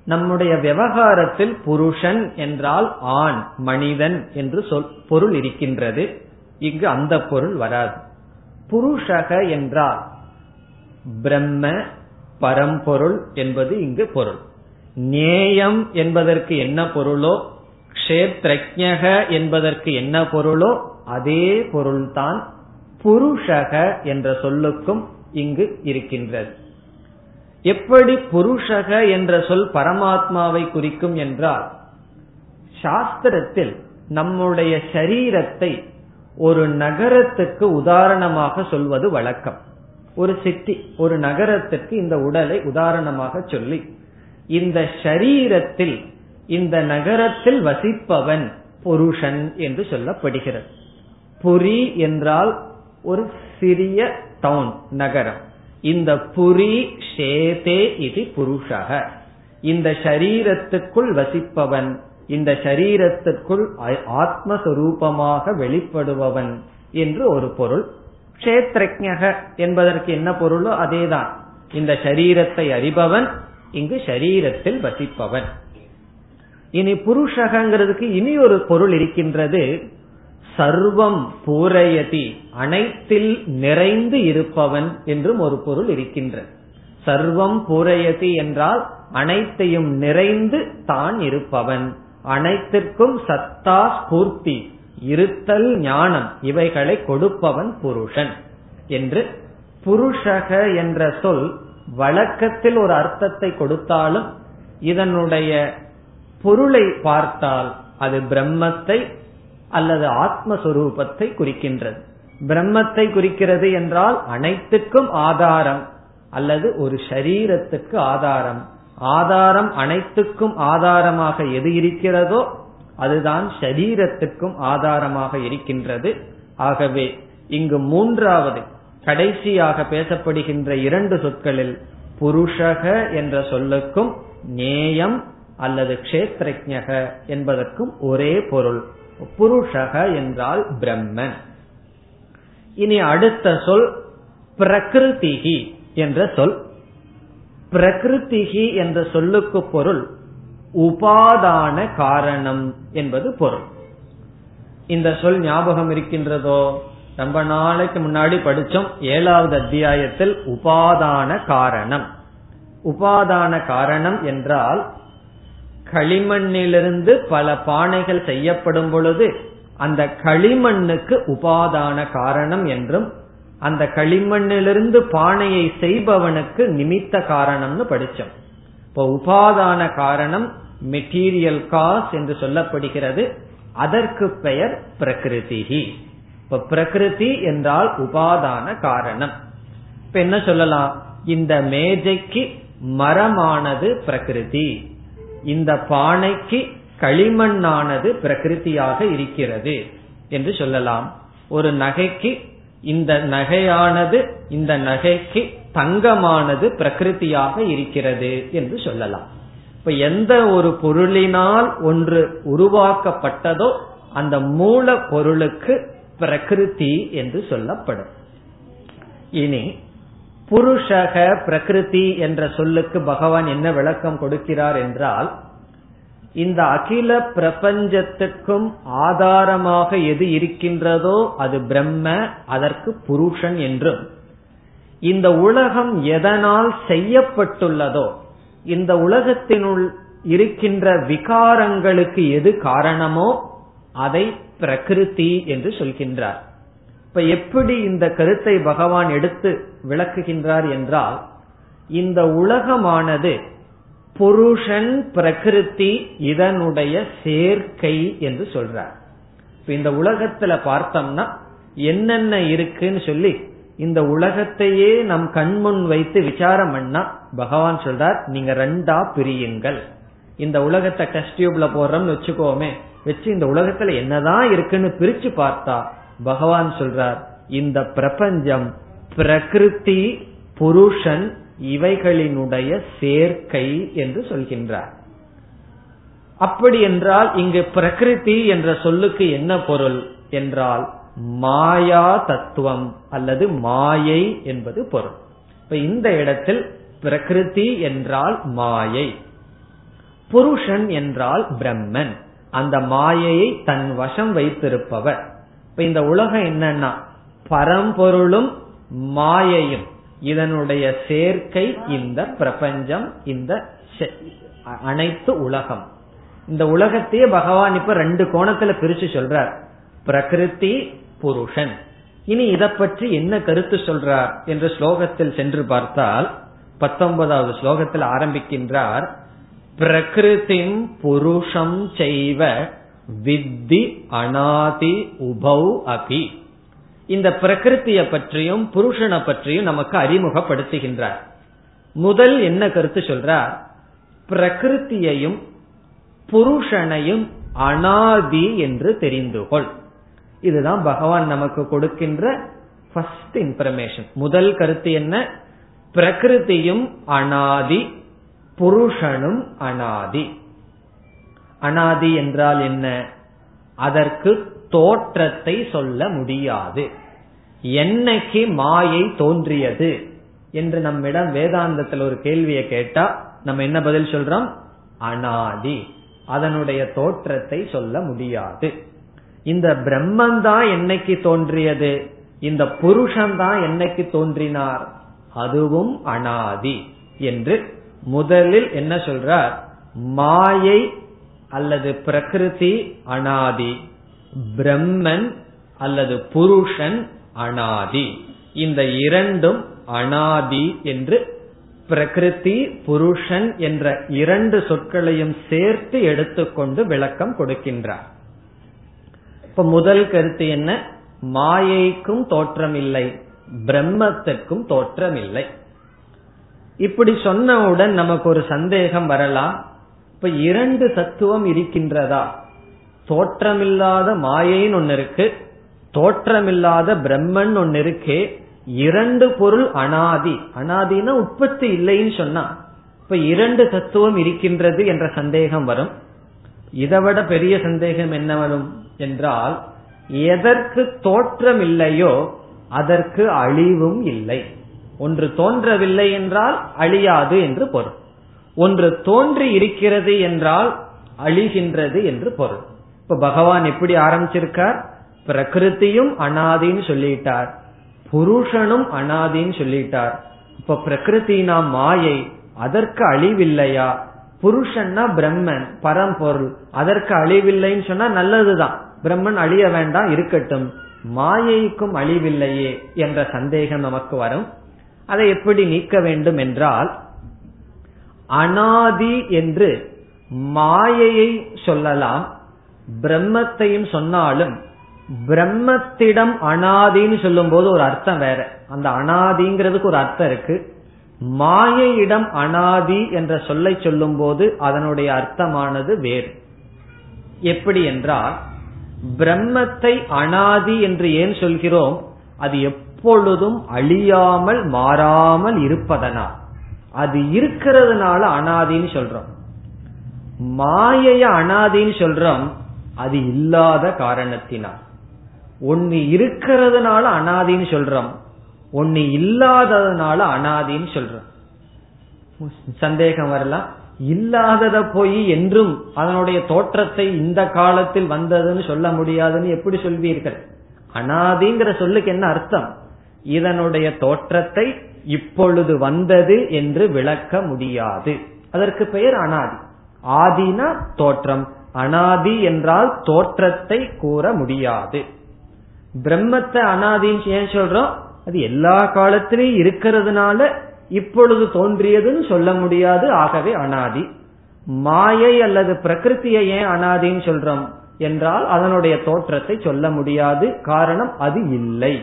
நம்முடைய விவகாரத்தில் புருஷன் என்றால் ஆண் மனிதன் என்று சொல் பொருள் இருக்கின்றது. இங்கு அந்த பொருள் வராது. புருஷக என்றால் பிரம்ம பரம்பொருள் என்பது இங்கு பொருள். நேயம் என்பதற்கு என்ன பொருளோ க்ஷேத்ரஜக என்பதற்கு என்ன பொருளோ அதே பொருள்தான் புருஷக என்ற சொல்லுக்கும் இங்கு இருக்கின்றது. எப்படி புருஷக என்ற சொல் பரமாத்மாவை குறிக்கும் என்றால் சாஸ்திரத்தில் நம்முடைய சரீரத்தை ஒரு நகரத்துக்கு உதாரணமாக சொல்வது வழக்கம். ஒரு சிட்டி ஒரு நகரத்திற்கு இந்த உடலை உதாரணமாக சொல்லி இந்த ஷரீரத்தில் இந்த நகரத்தில் வசிப்பவன் புருஷன் என்று சொல்லப்படுகிறது. புரி என்றால் ஒரு சிறிய டவுன் நகரம். இந்த புரி ஷேதே இது புருஷக. இந்த ஷரீரத்துக்குள் வசிப்பவன் இந்த ஷரீரத்துக்குள் ஆத்மஸ்வரூபமாக வெளிப்படுபவன் என்று ஒரு பொருள் கஷேத்ரஜக என்பதற்கு என்ன பொருளோ அதேதான். இந்த சரீரத்தை அறிபவன் இங்கு சரீரத்தில் வசிப்பவன். இனி புருஷகங்கிறதுக்கு இனி ஒரு பொருள் இருக்கின்றது. சர்வம் பூரயதி அனைத்தில் நிறைந்து இருப்பவன் என்றும் ஒரு பொருள் இருக்கின்றது சர்வம் பூரயதி என்றால் அனைத்தையும் நிறைந்து தான் இருப்பவன். அனைத்திற்கும் சத்தா ஸ்பூர்த்தி. இருத்தல் ஞானம் இவைகளை கொடுப்பவன் புருஷன் என்று புருஷக என்ற சொல் வழக்கத்தில் ஒரு அர்த்தத்தை கொடுத்தாலும் இதனுடைய பொருளை பார்த்தால் அது பிரம்மத்தை அல்லது ஆத்மஸ்வரூபத்தை குறிக்கின்றது. பிரம்மத்தை குறிக்கிறது என்றால் அனைத்துக்கும் ஆதாரம் அல்லது ஒரு ஷரீரத்துக்கு ஆதாரம். ஆதாரம் அனைத்துக்கும் ஆதாரமாக எது இருக்கிறதோ அதுதான் சரீரத்துக்கும் ஆதாரமாக இருக்கின்றது. ஆகவே இங்கு மூன்றாவது கடைசியாக பேசப்படுகின்ற இரண்டு சொற்களில் புருஷக என்ற சொல்லுக்கும் நேயம் அல்லது கஷேத்ரஜக என்பதற்கும் ஒரே பொருள். புருஷக என்றால் பிரம்மன் இனி அடுத்த சொல் பிரகிருதிகி என்ற சொல். பிரகிருதிகி என்ற சொல்லுக்கு பொருள் உபாதான காரணம் என்பது பொருள். இந்த சொல் ஞாபகம் இருக்கின்றதோ? ரொம்ப நாளைக்கு முன்னாடி படிச்சோம். ஏழாவது அத்தியாயத்தில் உபாதான காரணம். உபாதான காரணம் என்றால் களிமண்ணிலிருந்து பல பானைகள் செய்யப்படும் பொழுது அந்த களிமண்ணுக்கு உபாதான காரணம் என்றும் அந்த களிமண்ணிலிருந்து பானையை செய்பவனுக்கு நிமித்த காரணம்னு படிச்சோம். இப்போ உபாதான காரணம் மெட்டீரியல் காஸ் என்று சொல்லப்படுகிறது. அதற்கு பெயர் பிரகிருதிகி இப்ப பிரகிருதி என்றால் உபாதான காரணம். இப்ப என்ன சொல்லலாம்? இந்த மேஜைக்கு மரமானது பிரகிருதி. இந்த பானைக்கு களிமண்ணானது பிரகிருதியாக இருக்கிறது என்று சொல்லலாம். ஒரு நகைக்கு இந்த நகையானது இந்த நகைக்கு தங்கமானது பிரகிருதியாக இருக்கிறது என்று சொல்லலாம். இப்ப எந்த ஒரு பொருளினால் ஒன்று உருவாக்கப்பட்டதோ அந்த மூல பொருளுக்கு பிரகிருதி என்று சொல்லப்படும். இனி புருஷக பிரகிருதி என்ற சொல்லுக்கு பகவான் என்ன விளக்கம் கொடுக்கிறார் என்றால் இந்த அகில பிரபஞ்சத்துக்கும் ஆதாரமாக எது இருக்கின்றதோ அது பிரம்ம அதற்கு புருஷன் என்றும் இந்த உலகம் எதனால் செய்யப்பட்டுள்ளதோ இந்த உலகத்தினுள் இருக்கின்ற விகாரங்களுக்கு எது காரணமோ அதை பிரகிருதி என்று சொல்கின்றார். இப்ப எப்படி இந்த கருத்தை பகவான் எடுத்து விளக்குகின்றார் என்றால் இந்த உலகமானது புருஷன் பிரகிருதி இதனுடைய சேர்க்கை என்று சொல்றார். இப்ப இந்த உலகத்துல பார்த்தோம்னா என்னென்ன இருக்குன்னு சொல்லி இந்த உலகத்தையே நம் கண்முன் வைத்து விசாரம் பண்ணா பகவான் சொல்றார் நீங்க ரெண்டா பிரியுங்கள். இந்த உலகத்தை டெஸ்ட் டியூப்ல போடுறோம்னு வச்சுக்கோமே வச்சு இந்த உலகத்துல என்னதான் இருக்குன்னு பிரிச்சு பார்த்தா பகவான் சொல்றார் இந்த பிரபஞ்சம் பிரகிருதி புருஷன் இவைகளினுடைய சேர்க்கை என்று சொல்கின்றார். அப்படி என்றால் இங்கு பிரகிருதி என்ற சொல்லுக்கு என்ன பொருள் என்றால் மாயா தத்துவம் அல்லது மாயை என்பது பொருள். இப்ப இந்த இடத்தில் பிரகிருதி என்றால் மாயை புருஷன் என்றால் பிரம்மன். அந்த மாயையை தன் வசம் வைத்திருப்பவர். இப்ப இந்த உலகம் என்னன்னா பரம்பொருளும் மாயையும். இதனுடைய சேர்க்கை இந்த பிரபஞ்சம் இந்த அனைத்து உலகம். இந்த உலகத்தையே பகவான் இப்ப ரெண்டு கோணத்துல பிரிச்சு சொல்றார். பிரகிருதி புருஷன். இனி இதை பற்றி என்ன கருத்து சொல்றார் என்று ஸ்லோகத்தில் சென்று பார்த்தால் பத்தொன்பதாவது ஸ்லோகத்தில் ஆரம்பிக்கின்றார் பிரகிருதிம் புருஷம் செய்வ வித்தி அனாதி உபௌ அபி. இந்த பிரகிருத்திய பற்றியும் புருஷனை பற்றியும் நமக்கு அறிமுகப்படுத்துகின்றார். முதல் என்ன கருத்து சொல்றார்? பிரகிருத்தியையும் புருஷனையும் அனாதி என்று தெரிந்து கொள். இதுதான் பகவான் நமக்கு கொடுக்கின்ற ஃபர்ஸ்ட் இன்ஃபர்மேஷன் முதல் கருத்து என்ன? பிரகிருதியும் அனாதி புருஷனும் அனாதி. அனாதி என்றால் என்ன? அதற்கு தோற்றத்தை சொல்ல முடியாது. என்னைக்கு மாயை தோன்றியது? என்று நம்மிடம் வேதாந்தத்தில் ஒரு கேள்வியை கேட்டா நம்ம என்ன பதில் சொல்றோம்? அனாதி. அதனுடைய தோற்றத்தை சொல்ல முடியாது. இந்த பிரம்மன் தான் என்னைக்கு தோன்றியது? இந்த புருஷன் தான் என்னைக்கு தோன்றினார்? அதுவும் அனாதி. என்று முதலில் என்ன சொல்றார்? மாயை அல்லது பிரகிருதி அனாதி. பிரம்மன் அல்லது புருஷன் அனாதி. இந்த இரண்டும் அனாதி என்று பிரகிருதி புருஷன் என்ற இரண்டு சொற்களையும் சேர்த்து எடுத்துக்கொண்டு விளக்கம் கொடுக்கின்றார். இப்ப முதல் கருத்து என்ன? மாயைக்கும் தோற்றம் இல்லை பிரம்மத்திற்கும் தோற்றம் இல்லை இப்படி சொன்னவுடன் நமக்கு ஒரு சந்தேகம் வரலாம். இப்ப இரண்டு தத்துவம் இருக்கின்றதா? தோற்றமில்லாத மாயைன்னு ஒன்னு இருக்கு தோற்றமில்லாத பிரம்மன் ஒன்னு இருக்கு இரண்டு பொருள் அனாதி. அனாதினா உற்பத்தி இல்லைன்னு சொன்னா இப்ப இரண்டு தத்துவம் இருக்கின்றது என்ற சந்தேகம் வரும். இதை விட பெரிய சந்தேகம் என்ன வரும்? என்றால் எதற்கு தோற்றம் இல்லையோ அதற்கு அழிவும் இல்லை. ஒன்று தோன்றவில்லை என்றால் அழியாது என்று பொருள். ஒன்று தோன்றி இருக்கிறது என்றால் அழிகின்றது என்று பொருள். இப்ப பகவான் எப்படி ஆரம்பிச்சிருக்கார்? பிரகிருத்தியும் அனாதின்னு சொல்லிட்டார். புருஷனும் அனாதின்னு சொல்லிட்டார். இப்ப பிரகிருத்தினா மாயை அதற்கு அழிவில்லையா? புருஷன்னா பிரம்மன் பரம்பொருள் அதற்கு அழிவில்லைன்னு சொன்னா நல்லதுதான். பிரம்மன் அழிய வேண்டாம் இருக்கட்டும். மாயைக்கும் அழிவில்லையே என்ற சந்தேகம் நமக்கு வரும். அதை எப்படி நீக்க வேண்டும் என்றால் அனாதி என்று மாயையை சொல்லலாம். பிரம்மத்தையும் சொன்னாலும் பிரம்மத்திடம் அனாதின்னு சொல்லும் போது ஒரு அர்த்தம் வேற. அந்த அனாதிங்கிறதுக்கு ஒரு அர்த்தம் இருக்கு. மாயையிடம் அனாதி என்ற சொல்லை சொல்லும் போது அதனுடைய அர்த்தமானது வேறு. எப்படி என்றால் பிரம்மத்தை அனாதி என்று ஏன் சொல்கிறோம்? அது எப்பொழுதும் அழியாமல் மாறாமல் இருப்பதனால். அது இருக்கிறதுனால அனாதின்னு சொல்றோம். மாயைய அனாதின்னு சொல்றோம். அது இல்லாத காரணத்தினால். ஒன்னு இருக்கிறதுனால அனாதின்னு சொல்றோம். ஒன்னு இல்லாததுனால அனாதின்னு சொல்றோம். சந்தேகம் வரலாம் இல்லாதத போய் என்றும் அதனுடைய தோற்றத்தை இந்த காலத்தில் வந்ததுன்னு சொல்ல முடியாதுன்னு எப்படி சொல்வீர்கள்? அனாதிங்கிற சொல்லுக்கு என்ன அர்த்தம்? இதனுடைய தோற்றத்தை இப்பொழுது வந்தது என்று விளக்க முடியாது. அதற்கு பெயர் அனாதி. ஆதினா தோற்றம். அனாதி என்றால் தோற்றத்தை கூற முடியாது. பிரம்மத்தை அனாதின்னு ஏன் சொல்றோம்? அது எல்லா காலத்திலையும் இருக்கிறதுனால இப்பொழுது தோன்றியதுன்னு சொல்ல முடியாது ஆகவே அனாதி. மாயை அல்லது பிரகிருத்தியை ஏன் அனாதின்னு சொல்றோம் என்றால் அதனுடைய தோற்றத்தை சொல்ல முடியாது காரணம் அது இல்லை.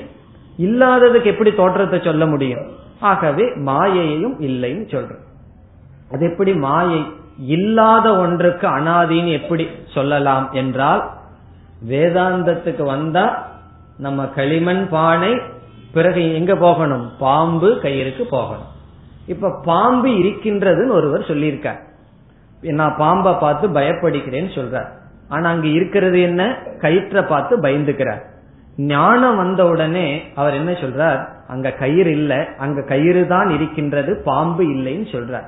இல்லாததுக்கு எப்படி தோற்றத்தை சொல்ல முடியும்? ஆகவே மாயையையும் இல்லைன்னு சொல்றோம். அது எப்படி மாயை இல்லாத ஒன்றுக்கு அனாதின்னு எப்படி சொல்லலாம் என்றால் வேதாந்தத்துக்கு வந்தா நம்ம களிமண் பானை பிறகு எங்க போகணும்? பாம்பு கயிறுக்கு போகணும். இப்ப பாம்பு இருக்கின்றதுன்னு ஒருவர் சொல்லியிருக்கார். நான் பாம்பை பார்த்து பயப்படுகிறேன்னு சொல்றார். ஆனா அங்க இருக்கிறது என்ன? கயிற்ற பார்த்து பயந்துக்கிறார். ஞானம் வந்த உடனே அவர் என்ன சொல்றார்? அங்க கயிறு இல்ல. அங்க கயிறு தான் இருக்கின்றது. பாம்பு இல்லைன்னு சொல்றார்.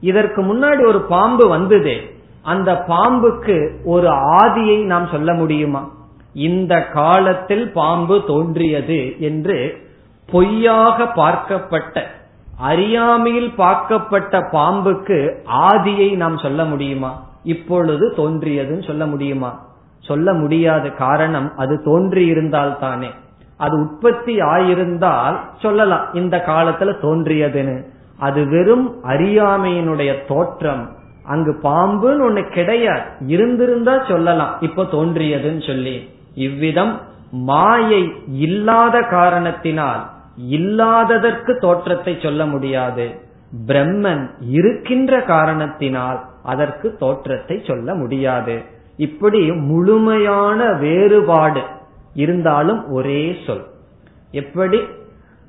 இதற்கு முன்னாடி ஒரு பாம்பு வந்ததே. அந்த பாம்புக்கு ஒரு ஆதியை நாம் சொல்ல முடியுமா? இந்த காலத்தில் பாம்பு தோன்றியது என்று பொய்யாக பார்க்கப்பட்ட அறியாமையில் பார்க்கப்பட்ட பாம்புக்கு ஆதியை நாம் சொல்ல முடியுமா? இப்பொழுது தோன்றியதுன்னு சொல்ல முடியுமா? சொல்ல முடியாத காரணம் அது தோன்றி இருந்தால் தானே அது உற்பத்தி ஆயிருந்தால் சொல்லலாம் இந்த காலத்துல தோன்றியதுன்னு. அது வெறும் அறியாமையினுடைய தோற்றம். அங்கு பாம்புன்னு ஒண்ணு கிடையாது. இருந்திருந்தா சொல்லலாம் இப்ப தோன்றியதுன்னு சொல்லி. இவ்விதம் மாயை இல்லாத காரணத்தினால் இல்லாததற்கு தோற்றத்தை சொல்ல முடியாது. பிரம்மன் இருக்கின்ற காரணத்தினால் அதற்கு தோற்றத்தை சொல்ல முடியாது. இப்படி முழுமையான வேறுபாடு இருந்தாலும் ஒரே சொல். எப்படி?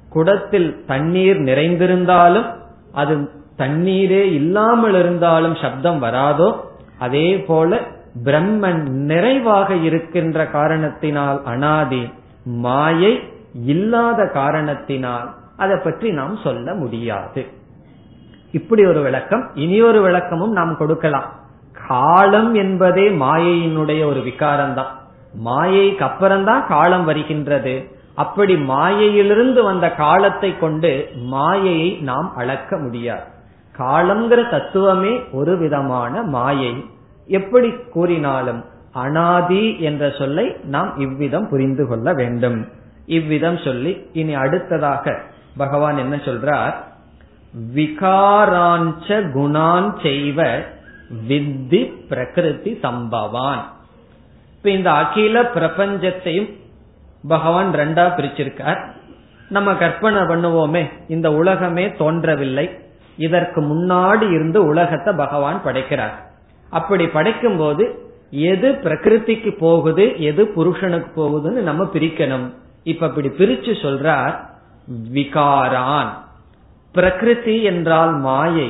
குடத்தில் தண்ணீர் நிறைந்திருந்தாலும் அது தண்ணீரே இல்லாமல் இருந்தாலும் சப்தம் வராதோ அதே போல பிரம்மன் நிறைவாக இருக்கின்ற காரணத்தினால் அனாதி மாயை இல்லாத காரணத்தினால் அதை பற்றி நாம் சொல்ல முடியாது. இப்படி ஒரு விளக்கம் இனி ஒரு விளக்கமும் நாம் கொடுக்கலாம். காலம் என்பதே மாயையினுடைய ஒரு விகாரம்தான். மாயைக்கு அப்புறம்தான் காலம் வருகின்றது. அப்படி மாயையிலிருந்து வந்த காலத்தை கொண்டு மாயையை நாம் அளக்க முடியாது. காலம்ங்கிற தத்துவமே ஒரு விதமான மாயை. எப்படி கூறினாலும் அனாதி என்ற சொல்லை நாம் இவ்விதம் புரிந்து கொள்ள வேண்டும். இவ்விதம் சொல்லி இனி அடுத்ததாக பகவான் என்ன சொல்றார்? விகாராஞ்ச குணான் செய்வ வித்தி பிரகிருதி சம்பவான். இப்ப இந்த அகில பிரபஞ்சத்தையும் பகவான் ரெண்டா பிரிச்சிருக்கார். நம்ம கற்பனை பண்ணுவோமே இந்த உலகமே தோன்றவில்லை. இதற்கு முன்னாடி இருந்து உலகத்தை பகவான் படைக்கிறார். அப்படி படைக்கும் போது எது பிரகிருதிக்கு போகுது எது புருஷனுக்கு போகுதுன்னு நம்ம பிரிக்கணும். இப்ப இப்படி பிரிச்சு சொல்றார் விகாரான். பிரகிருதி என்றால் மாயை.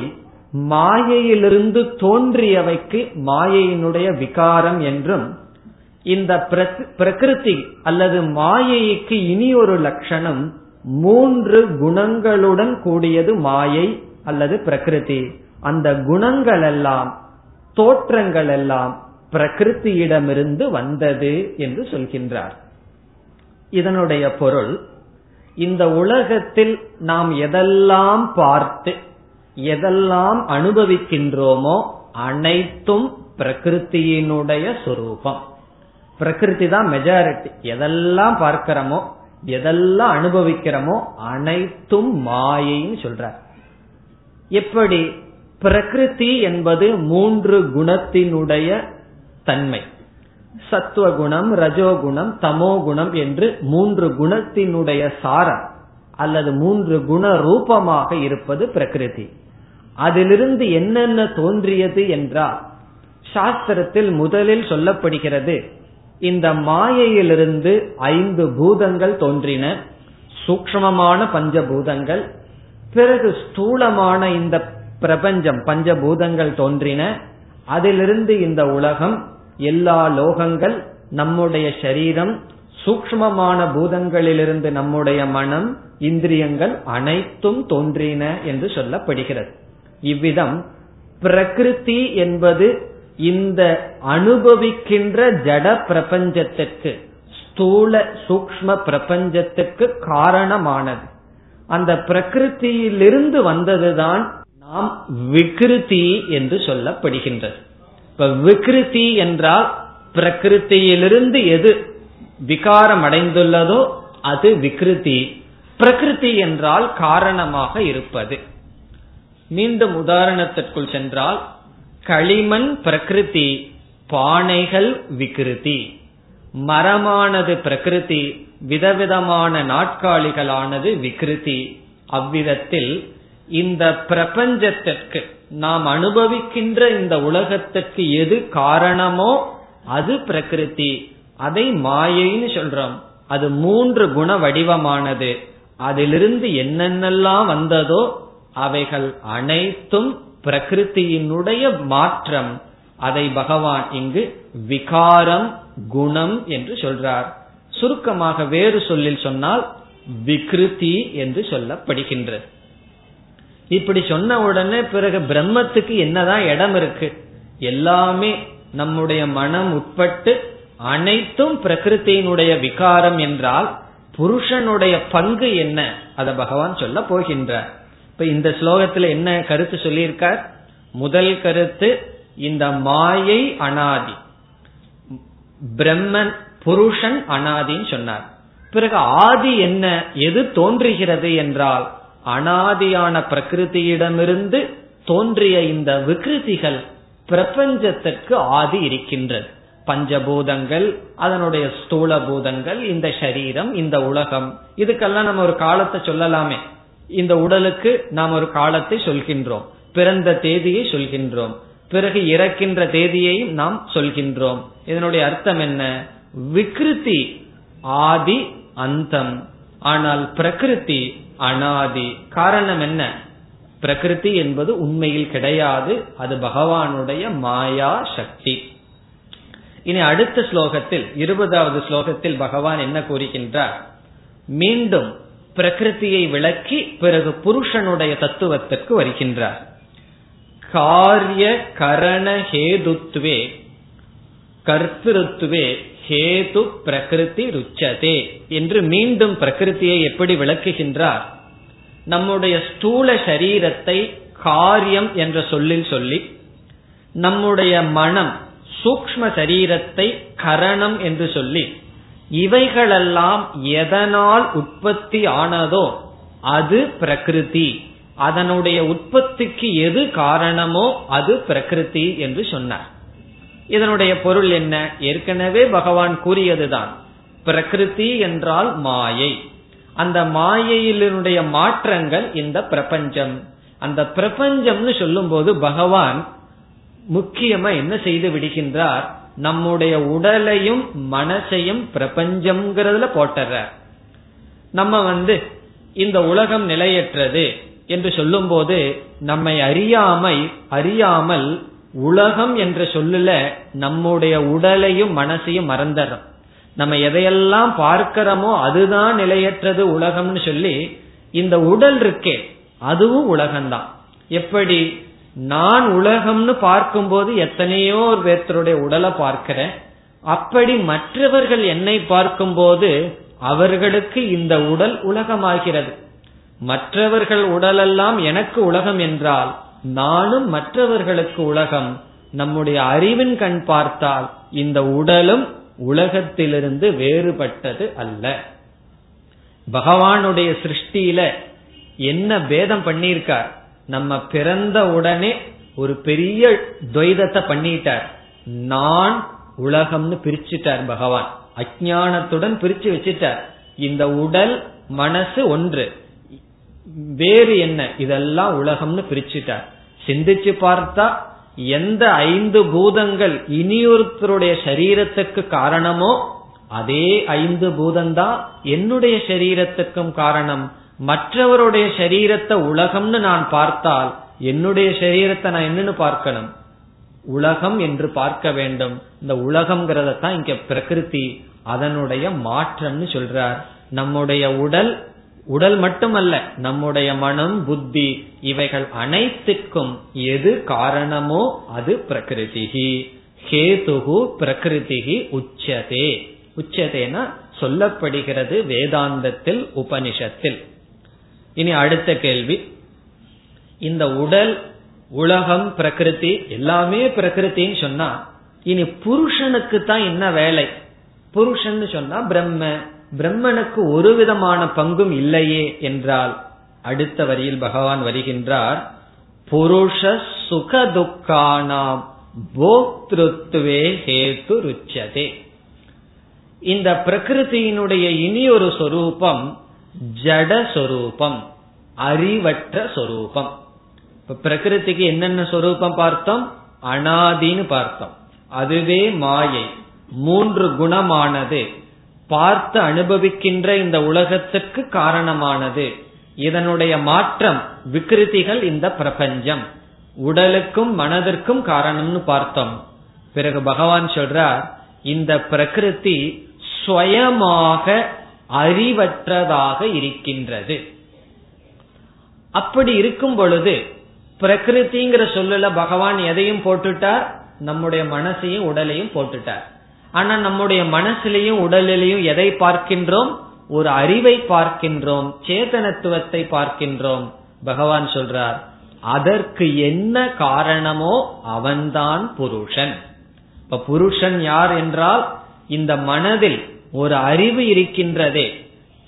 மாயையிலிருந்து தோன்றியவைக்கு மாயையினுடைய விகாரம் என்றும் இந்த பிரகிருதி அல்லது மாயைக்கு இனி ஒரு லட்சணம் மூன்று குணங்களுடன் கூடியது மாயை அல்லது பிரகிருதி. அந்த குணங்கள் எல்லாம் தோற்றங்கள் எல்லாம் பிரகிருத்தியிடமிருந்து வந்தது என்று சொல்கின்றார். இதனுடைய பொருள் இந்த உலகத்தில் நாம் எதெல்லாம் பார்த்து எதெல்லாம் அனுபவிக்கின்றோமோ அனைத்தும் பிரகிருத்தியினுடைய சொரூபம். பிரகிருதி தான் மெஜாரிட்டி எதெல்லாம் பார்க்கிறோமோ எதெல்லாம் அனுபவிக்கிறோமோ அனைத்தும் மாயைன்னு சொல்றார். எப்படி? பிரகிருதி என்பது மூன்று குணத்தினுடைய தன்மை. சத்துவகுணம் ரஜோகுணம் தமோகுணம் என்று மூன்று குணத்தினுடைய சாரம் அல்லது மூன்று குண ரூபமாக இருப்பது பிரகிருதி. அதிலிருந்து என்னென்ன தோன்றியது என்றால் சாஸ்திரத்தில் முதலில் சொல்லப்படுகிறது இந்த மாயையிலிருந்து ஐந்து பூதங்கள் தோன்றின சூக்மமான பஞ்சபூதங்கள் பிறகு ஸ்தூலமான இந்த பிரபஞ்சம் பஞ்சபூதங்கள் தோன்றின அதிலிருந்து இந்த உலகம் எல்லா லோகங்கள் நம்முடைய சரீரம் சூக்மமான பூதங்களிலிருந்து நம்முடைய மனம் இந்திரியங்கள் அனைத்தும் தோன்றின என்று சொல்லப்படுகிறது. இவ்விதம் பிரகிருதி என்பது இந்த அனுபவிக்கின்ற ஜட பிரபஞ்சத்திற்கு ஸ்தூல சூக்ம பிரபஞ்சத்துக்கு காரணமானது. அந்த பிரகிருத்தியிலிருந்து வந்ததுதான் நாம் விகிருதி என்று சொல்லப்படுகின்றது. இப்ப விகிருதி என்றால் பிரகிருத்தியிலிருந்து எது விகாரம் அடைந்துள்ளதோ அது விகிருதி. பிரகிருதி என்றால் காரணமாக இருப்பது. மீண்டும் உதாரணத்திற்குள் சென்றால் களிமண் பிரகிருதி பானைகள் விகிருதி. மரமானது பிரகிருதி விதவிதமான நாட்காலிகளானது விகிருதி. அவ்விதத்தில் இந்த பிரபஞ்சத்திற்கு நாம் அனுபவிக்கின்ற இந்த உலகத்திற்கு எது காரணமோ அது பிரகிருதி. அதை மாயைன்னு சொல்றோம். அது மூன்று குண வடிவமானது. அதிலிருந்து என்னென்னலாம் வந்ததோ அவைகள் அனைத்தும் பிரகிருத்தியினுடைய மாற்றம். அதை பகவான் இங்கு விகாரம் குணம் என்று சொல்றார். சுருக்கமாக வேறு சொல்லில் சொன்னால் விகிருதி என்று சொல்லப்படுகின்றது. இப்படி சொன்ன உடனே பிறகு பிரம்மத்துக்கு என்னதான் இடம் இருக்கு? எல்லாமே நம்முடைய மனம் உட்பட்டு அனைத்தும் பிரகிருத்தினுடைய விகாரம் என்றால் புருஷனுடைய பங்கு என்ன? அத பகவான் சொல்ல போகின்றார். இப்ப இந்த ஸ்லோகத்துல என்ன கருத்து சொல்லியிருக்கார்? முதல் கருத்து இந்த மாயை அனாதி. பிரம்மன் புருஷன் அனாதின்னு சொன்னார். பிறகு ஆதி என்ன? எது தோன்றுகிறது என்றால் அனாதியான பிரகிருதியிடமிருந்து தோன்றிய இந்த விகிருதிகள் பிரபஞ்சத்திற்கு ஆதி இருக்கின்றது. பஞ்சபூதங்கள் அதனுடைய ஸ்தூல பூதங்கள் இந்த சரீரம் இந்த உலகம். இதுக்கெல்லாம் நம்ம ஒரு காலத்தை சொல்லலாமே. இந்த உடலுக்கு நாம் ஒரு காலத்தை சொல்கின்றோம். பிறந்த தேதியை சொல்கின்றோம். பிறகு இறக்கின்ற தேதியையும் நாம் சொல்கின்றோம். இதனுடைய அர்த்தம் என்ன? விகிருதி ஆதி அந்தம். ஆனால் பிரகிருதி அனாதி. காரணம் என்ன? பிரகிருதி என்பது உண்மையில் கிடையாது. அது பகவானுடைய மாயா சக்தி. இனி அடுத்த ஸ்லோகத்தில் இருபதாவது ஸ்லோகத்தில் பகவான் என்ன கூறுகின்றார்? மீண்டும் பிரகிருதியை விளக்கி பிறகு புருஷனுடைய தத்துவத்திற்கு வருகின்றார். காரிய கரண ஹேதுத்வே கர்த்திருத்துவே ஹேது பிரகிருதி ருச்சதே என்று மீண்டும் பிரகிருத்தியை எப்படி விளக்குகின்றார்? நம்முடைய ஸ்தூல சரீரத்தை காரியம் என்ற சொல்லில் சொல்லி நம்முடைய மனம் சூக்ம சரீரத்தை கரணம் என்று சொல்லி இவைகளெல்லாம் எதனால் உற்பத்தி ஆனதோ அது பிரகிருதி. அதனுடைய உற்பத்திக்கு எது காரணமோ அது பிரகிருதி என்று சொன்னார். இதனுடைய பொருள் என்ன? ஏற்கனவே பகவான் கூறியதுதான். பிரகிருதி என்றால் மாயை. அந்த மாயையினுடைய மாற்றங்கள் இந்த பிரபஞ்சம். அந்த பிரபஞ்சம்னு சொல்லும் போது பகவான் முக்கியமா என்ன செய்து விடுகின்றார்? நம்முடைய உடலையும் மனசையும் பிரபஞ்சம்ங்கிறதுல போட்டுற நம்ம வந்து இந்த உலகம் நிலையற்றது என்று சொல்லும் போது நம்மை அறியாமை அறியாமல் உலகம் என்ற சொல்லுல நம்முடைய உடலையும் மனசையும் மறந்துடுறோம். நம்ம எதையெல்லாம் பார்க்கிறோமோ அதுதான் நிலையற்றது உலகம்னு சொல்லி இந்த உடல் இருக்கே அதுவும் உலகம்தான். எப்படி? நான் உலகம்னு பார்க்கும்போது எத்தனையோ பேர்த்தருடைய உடலை பார்க்கிறேன். அப்படி மற்றவர்கள் என்னை பார்க்கும்போது அவர்களுக்கு இந்த உடல் உலகமாகிறது. மற்றவர்கள் உடலெல்லாம் எனக்கு உலகம் என்றால் நானும் மற்றவர்களுக்கு உலகம். நம்முடைய அறிவின் கண் பார்த்தால் இந்த உடலும் உலகத்திலிருந்து வேறுபட்டது அல்ல. பகவானுடைய சிருஷ்டியில என்ன பேதம் பண்ணியிருக்கார்? நம்ம பிறந்த உடனே ஒரு பெரிய துவைதத்தை பண்ணிட்டார். நான் உலகம்னு பிரிச்சுட்டார் பகவான். அஜானத்துடன் பிரிச்சு வச்சுட்டார். இந்த உடல் மனசு ஒன்று. வேறு என்ன? இதெல்லாம் உலகம்னு பிரிச்சுட்டார். சிந்திச்சு பார்த்தா எந்த ஐந்து பூதங்கள் இனியொருத்தருடைய சரீரத்துக்கு காரணமோ அதே ஐந்து பூதம்தான் என்னுடைய சரீரத்துக்கும் காரணம். மற்றவருடைய சரீரத்தை உலகம்னு நான் பார்த்தால் என்னுடைய சரீரத்தை நான் என்னன்னு பார்க்கணும்? உலகம் என்று பார்க்க வேண்டும். இந்த உலகம்ங்கிறத தான் இங்க பிரகிருதி அதனுடைய மாற்றம்னு சொல்றார். நம்முடைய உடல் உடல் மட்டுமல்ல நம்முடைய மனம் புத்தி இவைகள் அனைத்துக்கும் எது காரணமோ அது பிரகிருதிகி ஹேதுகு பிரகிருதிகி உச்சதே. உச்சதேனா சொல்லப்படுகிறது வேதாந்தத்தில் உபனிஷத்தில். இனி அடுத்த கேள்வி. இந்த உடல் உலகம் பிரகிருதி எல்லாமே பிரகிருத்தின்னு சொன்னா இனி புருஷனுக்கு தான் என்ன வேலை? புருஷன் சொன்னா பிரம்ம. பிரம்மனுக்கு ஒரு விதமான பங்கும் இல்லையே என்றால் அடுத்த வரியில் பகவான் வருகின்றார் புருஷ சுக துக்கானாம் போக்திருத்துவே ஹேத்து ருச்சதே. இந்த பிரகிருதியினுடைய இனி ஒரு சொரூபம் ஜட சொரூபம் அறிவற்ற சொரூபம். இப்ப பிரகிருதிக்கு என்னென்ன சொரூபம் பார்த்தோம்? அனாதின்னு பார்த்தோம். அதுவே மாயை மூன்று குணமானது. பார்த்து அனுபவிக்கின்ற இந்த உலகத்திற்கு காரணமானது. இதனுடைய மாற்றம் விக்கிருதிகள் இந்த பிரபஞ்சம். உடலுக்கும் மனதிற்கும் காரணம்னு பார்த்தோம். பிறகு பகவான் சொல்றார் இந்த பிரகிருதி சுயமாக அறிவற்றதாக இருக்கின்றது. அப்படி இருக்கும் பொழுது பிரகிருதிங்கிற சொல்லல பகவான் எதையும் போட்டுட்டார் நம்முடைய மனசையும் உடலையும் போட்டுட்டார். ஆனா நம்முடைய மனசிலையும் உடலிலையும் எதை பார்க்கின்றோம்? ஒரு அறிவை பார்க்கின்றோம் சேதனத்துவத்தை பார்க்கின்றோம். பகவான் சொல்றார் அதற்கு என்ன காரணமோ அவன்தான் புருஷன். இப்ப புருஷன் யார் என்றால் இந்த மனதில் ஒரு அறிவு இருக்கின்றதே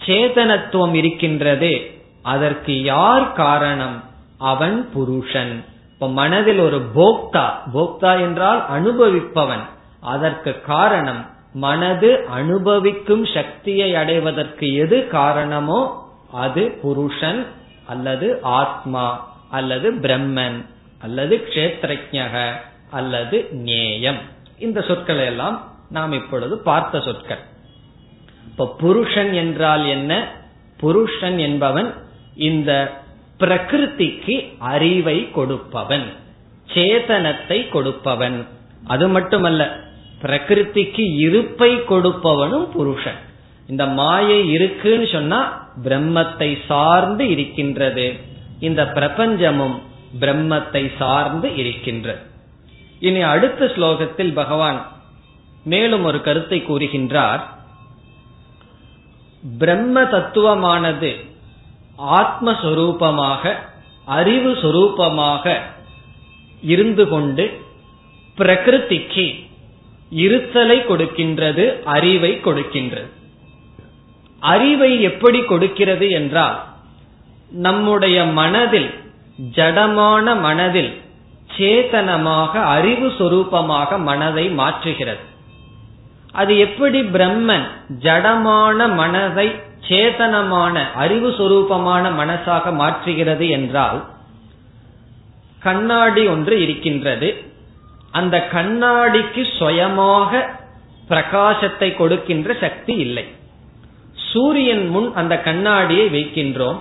சேதனத்துவம் இருக்கின்றதே அதற்கு யார் காரணம்? அவன் புருஷன். இப்ப மனதில் ஒரு போக்தா போக்தா என்றால் அனுபவிப்பவன். அதற்கு காரணம் மனது அனுபவிக்கும் சக்தியை அடைவதற்கு எது காரணமோ அது புருஷன் அல்லது ஆத்மா அல்லது பிரம்மன் அல்லது கஷேத்திரஜக அல்லது நேயம் இந்த சொற்களை எல்லாம் நாம் இப்பொழுது பார்த்த சொற்கள். இப்ப புருஷன் என்றால் என்ன? புருஷன் என்பவன் இந்த பிரகிருதிக்கு அறிவை கொடுப்பவன் சேதனத்தை கொடுப்பவன். அது மட்டுமல்ல பிரகிருதிக்கு இருப்பை கொடுப்பவனும் புருஷன். இந்த மாயை இருக்குன்னு சொன்னா பிரம்மத்தை சார்ந்து இருக்கின்றது. இந்த பிரபஞ்சமும் பிரம்மத்தை சார்ந்து இருக்கின்றது. இனி அடுத்த ஸ்லோகத்தில் பகவான் மேலும் ஒரு கருத்தை கூறுகின்றார். பிரம்ம தத்துவமானது ஆத்மஸ்வரூபமாக அறிவு சொரூபமாக இருந்து கொண்டு பிரகிருதிக்கு இருத்தலை கொடுக்கின்றது அறிவை கொடுக்கின்றது. அறிவை எப்படி கொடுக்கிறது என்றால் நம்முடைய மனதில் ஜடமான மனதில் சேதனமாக அறிவு சொரூபமாக மனதை மாற்றுகிறது. அது எப்படி பிரம்மன் ஜடமான மனதை சேதனமான அறிவு சொரூபமான மனசாக மாற்றுகிறது என்றால் கண்ணாடி ஒன்று இருக்கின்றது. அந்த கண்ணாடிக்கு சுயமாக பிரகாசத்தை கொடுக்கின்ற சக்தி இல்லை. சூரியன் முன் அந்த கண்ணாடியை வைக்கின்றோம்.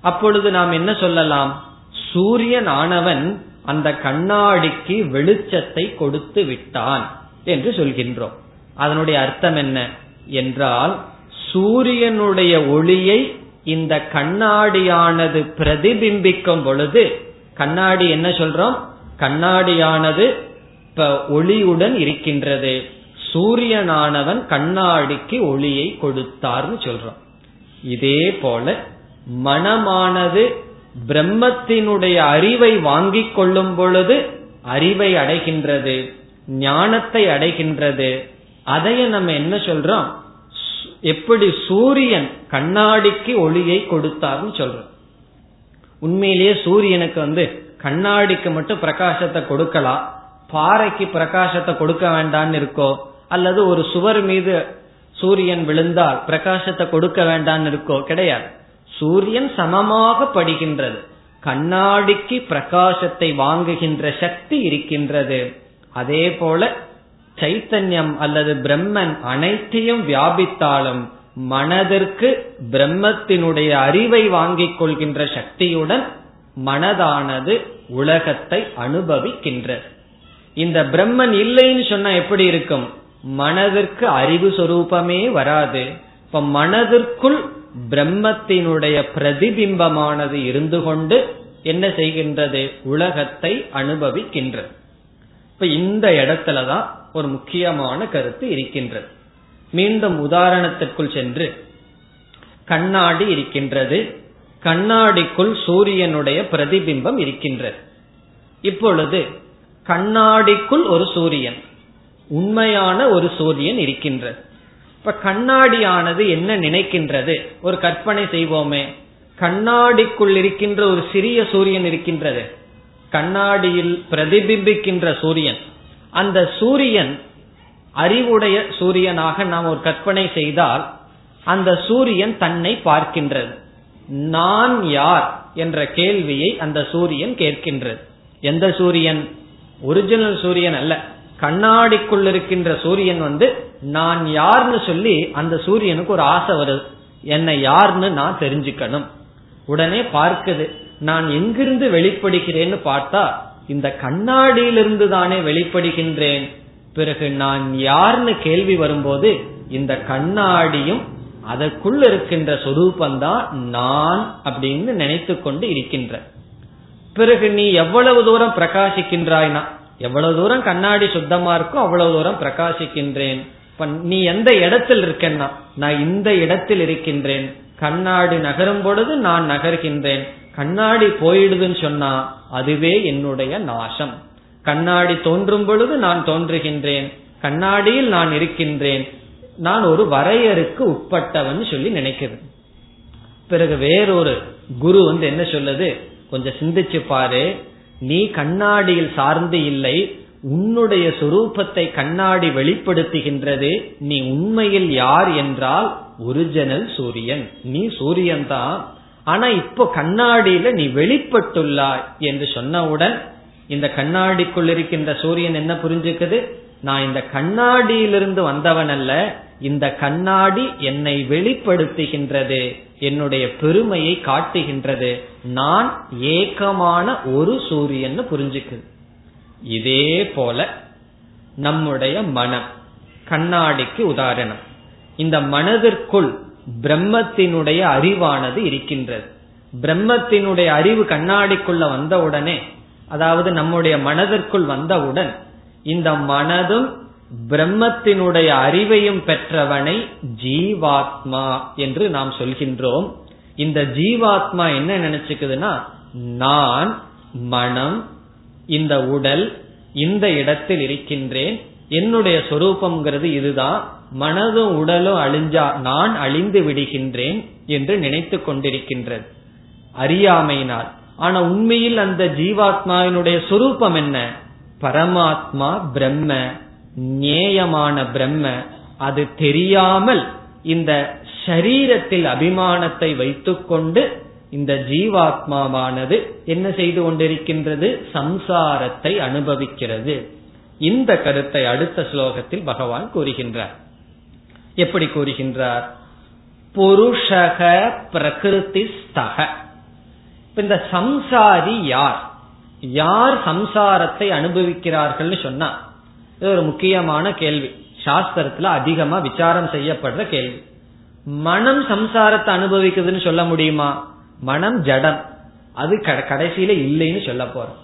அப்பொழுது நாம் என்ன சொல்லலாம்? சூரியன் ஆனவன் அந்த கண்ணாடிக்கு வெளிச்சத்தை கொடுத்து விட்டான் என்று சொல்கின்றோம். அதனுடைய அர்த்தம் என்ன என்றால் சூரியனுடைய ஒளியை இந்த கண்ணாடியானது பிரதிபிம்பிக்கும் பொழுது கண்ணாடி என்ன சொல்றோம்? கண்ணாடியானது இப்ப ஒளியுடன் இருக்கின்றது. சூரியனானவன் கண்ணாடிக்கு ஒளியை கொடுத்தார்னு சொல்றோம். இதே போல மனமானது பிரம்மத்தினுடைய அறிவை வாங்கிக் கொள்ளும் பொழுது அறிவை அடைகின்றது ஞானத்தை அடைகின்றது. அதைய நம்ம என்ன சொல்றோம்? எப்படி சூரியன் கண்ணாடிக்கு ஒளியை கொடுத்தார்னு சொல்றோம். உண்மையிலேயே சூரியனுக்கு வந்து கண்ணாடிக்கு மட்டும் பிரகாசத்தை கொடுக்கலாம். பாறைக்கு பிரகாசத்தை கொடுக்க வேண்டாம்னு இருக்கோ அல்லது ஒரு சுவர் மீது சூரியன் விழுந்தால் பிரகாசத்தை கொடுக்க வேண்டாம்னு இருக்கோ கிடையாது. சூரியன் சமமாக படுகின்றது. கண்ணாடிக்கு பிரகாசத்தை வாங்குகின்ற சக்தி இருக்கின்றது. அதே போல சைத்தன்யம் அல்லது பிரம்மன் அனைத்தையும் வியாபித்தாலும் மனதிற்கு பிரம்மத்தினுடைய அறிவை வாங்கிக் கொள்கின்ற சக்தியுடன் மனதானது உலகத்தை அனுபவிக்கின்றது. இந்த பிரம்மன் இல்லைன்னு சொன்னா எப்படி இருக்கும்? மனதிற்கு அறிவு சொரூபமே வராது. இப்ப மனதிற்குள் பிரம்மத்தினுடைய பிரதிபிம்பமானது இருந்து கொண்டு என்ன செய்கின்றது? உலகத்தை அனுபவிக்கின்றது. இப்ப இந்த இடத்துலதான் ஒரு முக்கியமான கருத்து இருக்கின்றது. மீண்டும் உதாரணத்திற்குள் சென்று கண்ணாடி இருக்கின்றது. கண்ணாடிக்குள் சூரியனுடைய பிரதிபிம்பம் இருக்கின்றது. இப்பொழுது கண்ணாடிக்குள் ஒரு சூரியன் உண்மையான ஒரு சூரியன் இருக்கின்றது. இப்ப கண்ணாடியானது என்ன நினைக்கின்றது? ஒரு கற்பனை செய்வோமே. கண்ணாடிக்குள் இருக்கின்ற ஒரு சிறிய சூரியன் இருக்கின்றது. கண்ணாடியில் பிரதிபிம்பிக்கின்ற சூரியன். அந்த சூரியன் அறிவுடைய சூரியனாக நாம் ஒரு கற்பனை செய்தால் அந்த சூரியன் தன்னை பார்க்கின்றது. நான் யார் என்ற கேள்வியை அந்த சூரியன் கேட்கின்றது. எந்த சூரியன்? ஒரிஜினல் சூரியன் அல்ல. கண்ணாடிக்குள் இருக்கின்ற சூரியன் வந்து நான் யார்னு சொல்லி அந்த சூரியனுக்கு ஒரு ஆசை வருது. என்னை யார்னு நான் தெரிஞ்சுக்கணும். உடனே பார்க்குது நான் எங்கிருந்து வெளிப்படுகிறேன்னு பார்த்தா இந்த கண்ணாடியிலிருந்து தானே வெளிப்படுகின்றேன். பிறகு நான் யார்னு கேள்வி வரும்போது இந்த கண்ணாடியும் அதற்குள் இருக்கின்ற சொரூபந்தான் நான் அப்படின்னு நினைத்து கொண்டு இருக்கின்ற. பிறகு நீ எவ்வளவு தூரம் பிரகாசிக்கின்றாய்னா எவ்வளவு தூரம் கண்ணாடி சுத்தமா இருக்கோ அவ்வளவு தூரம் பிரகாசிக்கின்றேன். நீ எந்த இடத்தில் இருக்கேன்னா நான் இந்த இடத்தில் இருக்கின்றேன். கண்ணாடி நகரும் பொழுது நான் நகர்கின்றேன். கண்ணாடி போயிடுதுன்னு சொன்னா அதுவே என்னுடைய நாசம். கண்ணாடி தோன்றும் பொழுது நான் தோன்றுகின்றேன். கண்ணாடியில் நான் இருக்கின்றேன். நான் ஒரு வரையறுக்கு உட்பட்டவன் சொல்லி நினைக்கிறேன் பிறகு வேறொரு குரு வந்து என்ன சொல்லுது? கொஞ்சம் சிந்திச்சு பாரு. நீ கண்ணாடியில் சார்ந்து இல்லை. உன்னுடைய சுரூபத்தை கண்ணாடி வெளிப்படுத்துகின்றது. நீ உண்மையில் யார் என்றால் ஒரிஜினல் சூரியன். நீ சூரியன் தான். ஆனா இப்போ கண்ணாடியில நீ வெளிப்பட்டுள்ளாய் என்று சொன்னவுடன் இந்த கண்ணாடிக்குள் இருக்கின்ற சூரியன் என்ன புரிஞ்சுக்குது? நான் இந்த கண்ணாடியிலிருந்து வந்தவன் அல்ல இந்த கண்ணாடி என்னை வெளிப்படுத்துகின்றது என்னுடைய பெருமையை காட்டுகின்றது. நான் ஏக்கமான ஒரு சூரியன் புரிஞ்சுக்குது. இதே போல நம்முடைய மனம் கண்ணாடிக்கு உதாரணம். இந்த மனதிற்குள் பிரம்மத்தினுடைய அறிவானது இருக்கின்றது. பிரம்மத்தினுடைய அறிவு கண்ணாடிக்குள்ள வந்தவுடனே அதாவது நம்முடைய மனதிற்குள் வந்தவுடன் இந்த மனதும் பிரம்மத்தினுடைய அறிவையும் பெற்றவனை ஜீவாத்மா என்று நாம் சொல்கின்றோம். இந்த ஜீவாத்மா என்ன நினைச்சுக்குதுன்னா நான் மனம் இந்த உடல் இந்த இடத்தில் இருக்கின்றேன் என்னுடைய சொரூபம்ங்கிறது இதுதான் மனதும் உடலும் அழிஞ்சா நான் அழிந்து விடுகின்றேன் என்று நினைத்து கொண்டிருக்கின்றது. அறியாமையினால். ஆனா உண்மையில் அந்த ஜீவாத்மாவினுடைய சொரூபம் என்ன? பரமாத்மா பிரம்ம நேயமான பிரம்ம அது தெரியாமல் இந்த சரீரத்தில் அபிமானத்தை வைத்துக்கொண்டு இந்த ஜீவாத்மாவானது என்ன செய்து கொண்டிருக்கின்றது? சம்சாரத்தை அனுபவிக்கிறது. இந்த கருத்தை அடுத்த ஸ்லோகத்தில் பகவான் கூறுகின்றார். எப்படி கூறுகின்றார்? புருஷக பிரகிருதி ஸ்தக இந்த சம்சாரி யார்? யார் சம்சாரத்தை அனுபவிக்கிறார்கள்னு சொன்னா இது ஒரு முக்கியமான கேள்வி. சாஸ்திரத்துல அதிகமா விசாரம் செய்யப்படுற கேள்வி. மனம் சம்சாரத்தை அனுபவிக்குதுன்னு சொல்ல முடியுமா? மனம் ஜடம். அது கடைசியில இல்லைன்னு சொல்ல போறோம்.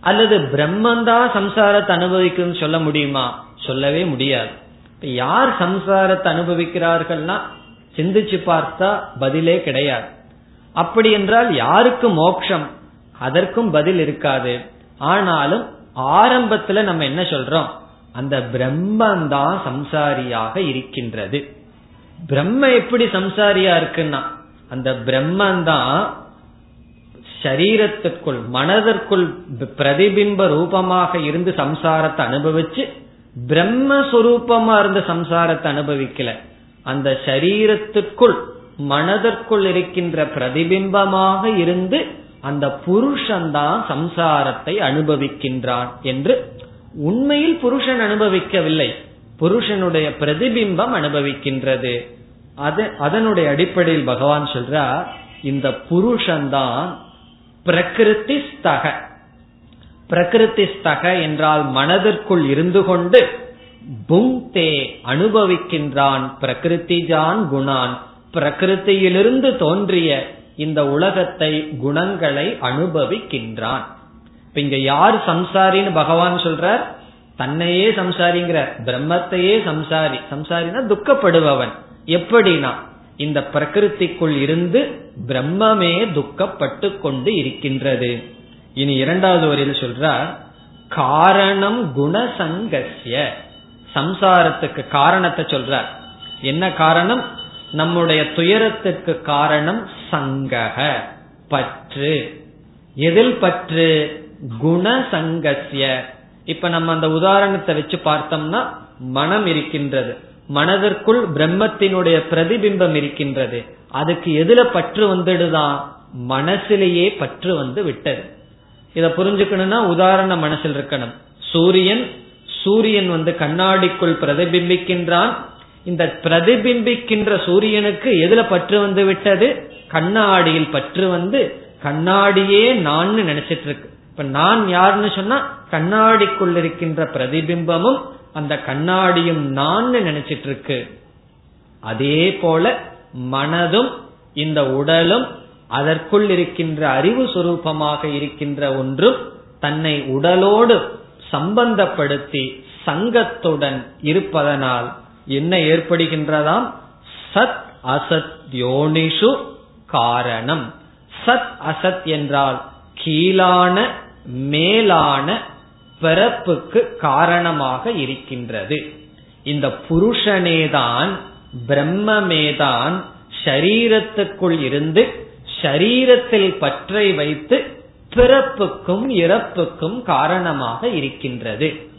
அல்லது பிரம்மந்தான் சம்சாரத்தை அனுபவிக்குதுன்னு சொல்ல முடியுமா? சொல்லவே முடியாது. யார் சம்சாரத்தை அனுபவிக்கிறார்கள்னா சிந்திச்சு பார்த்தா பதிலே கிடையாது. அப்படி என்றால் யாருக்கு மோட்சம்? அதற்கும் பதில் இருக்காது. ஆனாலும் ஆரம்பத்துல நம்ம என்ன சொல்றோம்? அந்த பிரம்மந்தான் சம்சாரியாக இருக்கின்றது. பிரம்ம எப்படி சம்சாரியா இருக்குன்னா அந்த பிரம்மந்தான் சரீரத்திற்குள் மனதிற்குள் பிரதிபிம்ப ரூபமாக இருந்து சம்சாரத்தை அனுபவிச்சு பிரம்மஸ்வரூபமா இருந்த சம்சாரத்தை அனுபவிக்கல. அந்த சரீரத்திற்குள் மனதிற்குள் இருக்கின்ற பிரதிபிம்பமாக இருந்து அந்த புருஷன்தான் சம்சாரத்தை அனுபவிக்கின்றான் என்று உண்மையில் புருஷன் அனுபவிக்கவில்லை. புருஷனுடைய பிரதிபிம்பம் அனுபவிக்கின்றது. அது அதனுடைய அடிப்படையில் பகவான் சொல்றார் இந்த புருஷன்தான் பிரகிருதி ஸ்தக பிரகிருதி ஸ்தக என்றால் மனதிற்குள் இருந்து கொண்டு புங்தே அனுபவிக்கின்றான் பிரகிருதிஜான் குணான். பிரகிருத்தியிலிருந்து தோன்றிய இந்த உலகத்தை குணங்களை அனுபவிக்கின்றான். இப்ப இங்க யார் சம்சாரின்னு பகவான் சொல்றார்? தன்னையே சம்சாரிங்கிற பிரம்மத்தையே சம்சாரி. சம்சாரினா துக்கப்படுபவன். எப்படினா இந்த பிரகிருத்திக்குள் இருந்து பிரம்மமே துக்கப்பட்டு கொண்டு இருக்கின்றது. இனி இரண்டாவது வரையில் சொல்றார் காரணம் குணசங்கசிய சம்சாரத்துக்கு காரணத்தை சொல்றார். என்ன காரணம்? நம்முடைய துயரத்துக்கு காரணம் சங்கக பற்று. எதில் பற்று? குணசங்கசிய இப்ப நம்ம அந்த உதாரணத்தை வச்சு பார்த்தோம்னா மனம் இருக்கின்றது. மனதிற்குள் பிரம்மத்தினுடைய பிரதிபிம்பம் இருக்கின்றது. அதுக்கு எதுல பற்று வந்துடுதான் மனசிலேயே பற்று வந்து விட்டது. இத புரிஞ்சுக்கணும்னா உதாரண மனசில் இருக்கணும். சூரியன் சூரியன் வந்து கண்ணாடிக்குள் பிரதிபிம்பிக்கின்றான். இந்த பிரதிபிம்பிக்கின்ற சூரியனுக்கு எதுல பற்று வந்து விட்டது? கண்ணாடியில் பற்று வந்து கண்ணாடியே நான் நினைச்சிட்டு இருக்கு இப்ப நான் யாருன்னு சொன்னா கண்ணாடிக்குள் இருக்கின்ற பிரதிபிம்பமும் அந்த கண்ணாடியும் நான் நினைச்சிட்டு இருக்கு அதே போல மனதும் இந்த உடலும் அதற்குள் இருக்கின்ற அறிவு சுரூபமாக இருக்கின்ற ஒன்றும் தன்னை உடலோடு சம்பந்தப்படுத்தி சங்கத்துடன் இருப்பதனால் என்ன ஏற்படுகின்றதாம்? சத் அசத் யோனிஷு காரணம். சத் அசத் என்றால் கீழான மேலான பிறப்புக்கு காரணமாக இருக்கின்றது. இந்த புருஷனேதான் பிரம்மமேதான் ஷரீரத்துக்குள் இருந்து ஷரீரத்தில் பற்றை வைத்து பிறப்புக்கும் இறப்புக்கும் காரணமாக இருக்கின்றது.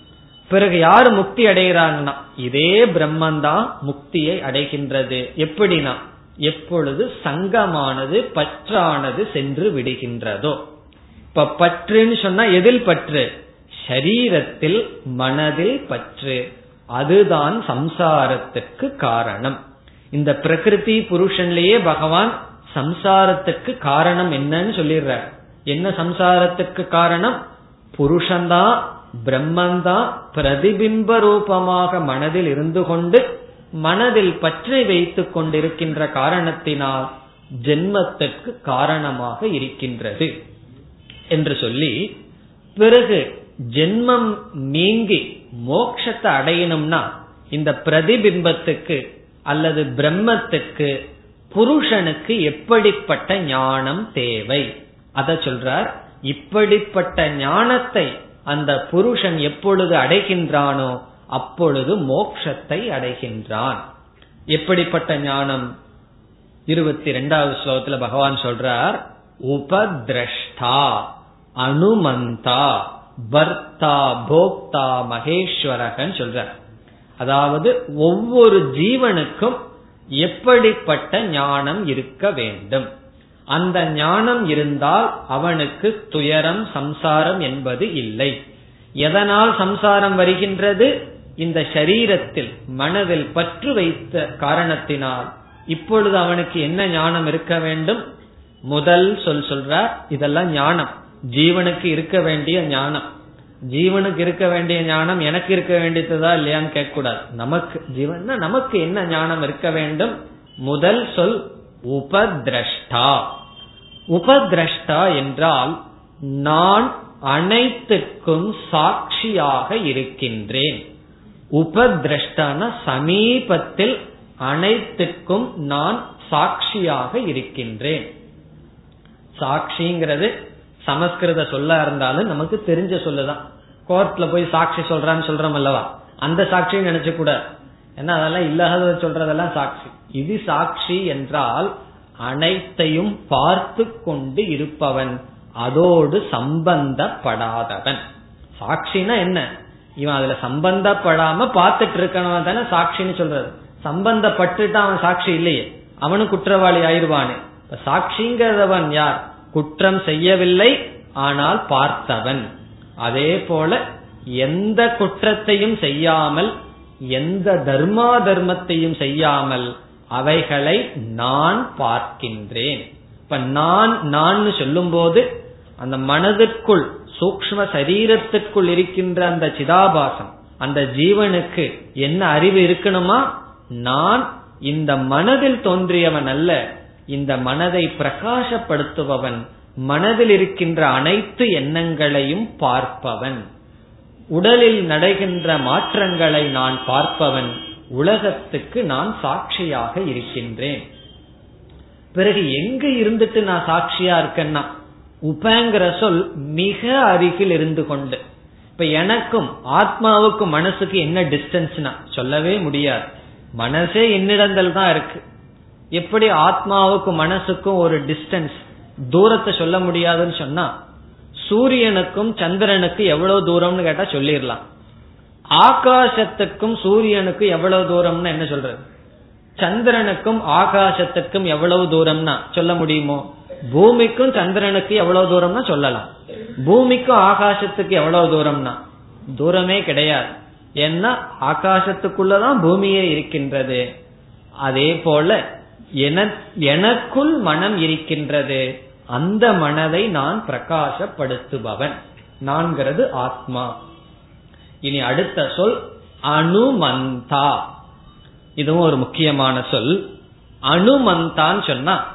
பிறகு யார் முக்தி அடைகிறாங்கன்னா இதே பிரம்மந்தான் முக்தியை அடைகின்றது. எப்படினா எப்பொழுது சங்கமானது பற்றானது சென்று விடுகின்றதோ. இப்ப பற்றுன்னு சொன்னா எதில் பற்று? சரீரத்தில் மனதில் பற்று. அதுதான் சம்சாரத்துக்கு காரணம். இந்த பிரகிருதி புருஷன்லயே பகவான் சம்சாரத்துக்கு காரணம் என்னன்னு சொல்லிடுறார். என்ன சம்சாரத்துக்கு காரணம்? புருஷன்தான் பிரம்மந்தான் பிரதிபிம்ப ரூபமாக மனதில் இருந்து கொண்டு மனதில் பற்றி வைத்துக் கொண்டிருக்கின்ற காரணத்தினால் ஜென்மத்திற்கு காரணமாக இருக்கின்றது என்று சொல்லி பிறகு ஜென்மம் நீங்கி மோட்சத்தை அடையணும்னா இந்த பிரதிபிம்பத்துக்கு அல்லது பிரம்மத்துக்கு புருஷனுக்கு எப்படிப்பட்ட ஞானம் தேவை? அத சொல்றார். இப்படிப்பட்ட ஞானத்தை அந்த புருஷன் எப்பொழுது அடைகின்றானோ அப்பொழுது மோக்ஷத்தை அடைகின்றான். எப்படிப்பட்ட ஞானம்? இருபத்தி ரெண்டாவது ஸ்லோகத்துல பகவான் சொல்றார் உபதிரஷ்டா அனுமந்தா பர்த்தா போக்தா மகேஸ்வரகன் சொல்றார். அதாவது ஒவ்வொரு ஜீவனுக்கும் எப்படிப்பட்ட ஞானம் இருக்க வேண்டும்? அந்த ஞானம் இருந்தால் அவனுக்கு துயரம் சம்சாரம் என்பது இல்லை. எதனால் சம்சாரம் வருகின்றது? இந்த சரீரத்தில் மனதில் பற்று வைத்த காரணத்தினால். இப்பொழுது அவனுக்கு என்ன ஞானம் இருக்க வேண்டும்? முதல் சொல் சொல்றார் இதெல்லாம் ஞானம். ஜீவனுக்கு இருக்க வேண்டிய ஞானம். ஜீவனுக்கு இருக்க வேண்டிய ஞானம் எனக்கு இருக்க வேண்டியதுதா இல்லையான்னு கேட்கக்கூடாது. நமக்கு ஜீவன் நமக்கு என்ன ஞானம் இருக்க வேண்டும்? முதல் சொல் உபதிரஷ்டா. உபதிரஷ்டா என்றால் நான் அனைத்துக்கும் சாட்சியாக இருக்கின்றேன். உபதிரஷ்டான சமீபத்தில் அனைத்துக்கும் நான் சாட்சியாக இருக்கின்றேன். சாட்சிங்கிறது சமஸ்கிருத சொல்ல இருந்தாலும் நமக்கு தெரிஞ்ச சொல்லுதான். கோர்ட்ல போய் சாட்சி சொல்றான்னு சொல்றோம் அல்லவா? அந்த சாட்சியும் நினைச்ச கூட ஏன்னா அதெல்லாம் இல்லாத சொல்றதெல்லாம் சாட்சி. இது சாட்சி என்றால் அனைத்தையும் பார்த்து கொண்டு இருப்பவன் அதோடு சம்பந்தப்படாதவன். சாட்சினா என்ன? இவன் அதுல சம்பந்தப்படாம பார்த்துட்டு இருக்கணும் தானே சாட்சின்னு சொல்றது. சம்பந்தப்பட்டுட்டு அவன் சாட்சி இல்லையே. அவனும் குற்றவாளி ஆயிடுவானே சாட்சிங்கிறவன் யார்? குற்றம் செய்யவில்லை ஆனால் பார்த்தவன். அதே போல எந்த குற்றத்தையும் செய்யாமல் எந்த தர்மா தர்மத்தையும் செய்யாமல் அவைகளை நான் பார்க்கின்றேன். இப்ப நான் நான் சொல்லும் போது அந்த மனதிற்குள் சூக்ம சரீரத்திற்குள் இருக்கின்ற அந்த சிதாபாசம் அந்த ஜீவனுக்கு என்ன அறிவு இருக்கணுமா? நான் இந்த மனதில் தோன்றியவன் அல்ல இந்த மனதை பிரகாசப்படுத்துபவன் மனதில் இருக்கின்ற அனைத்து எண்ணங்களையும் பார்ப்பவன். உடலில் நடைகின்ற மாற்றங்களை நான் பார்ப்பவன் உலகத்துக்கு நான் சாட்சியாக இருக்கின்றேன். பிறகு எங்க இருந்துட்டு நான் சாட்சியா இருக்கேன்னா? உபங்கிற சொல் மிக அருகில் இருந்து கொண்டு. இப்ப எனக்கும் ஆத்மாவுக்கும் மனசுக்கு என்ன டிஸ்டன்ஸ்னா? சொல்லவே முடியாது. மனசே என்னிடங்கள் தான் இருக்கு. எப்படி ஆத்மாவுக்கும் மனசுக்கும் ஒரு டிஸ்டன்ஸ்? தூரத்தை சொல்ல முடியாதுன்னு சொன்னா சூரியனுக்கும் சந்திரனுக்கு எவ்வளவு தூரம்னு கேட்டா சொல்லிடலாம். ஆகாசத்துக்கும் சூரியனுக்கும் எவ்வளவு தூரம்னு என்ன சொல்றது? சந்திரனுக்கும் ஆகாசத்துக்கும் எவ்வளவு தூரம்னா சொல்ல முடியுமோ? பூமிக்கும் சந்திரனுக்கு எவ்வளவு தூரம்னா சொல்லலாம். பூமிக்கும் ஆகாசத்துக்கு எவ்வளவு தூரம்னா? தூரமே கிடையாது. ஏன்னா ஆகாசத்துக்குள்ளதான் பூமியே இருக்கின்றது. அதே போல எனக்குள் மனம் இருக்கின்றது. அந்த மனதை நான் பிரகாசப்படுத்துபவன். நான்கிறது ஆத்மா. இனி அடுத்த சொல் அனுமந்தா. இதுவும் ஒரு முக்கியமான சொல். அனுமந்தான் சொன்னா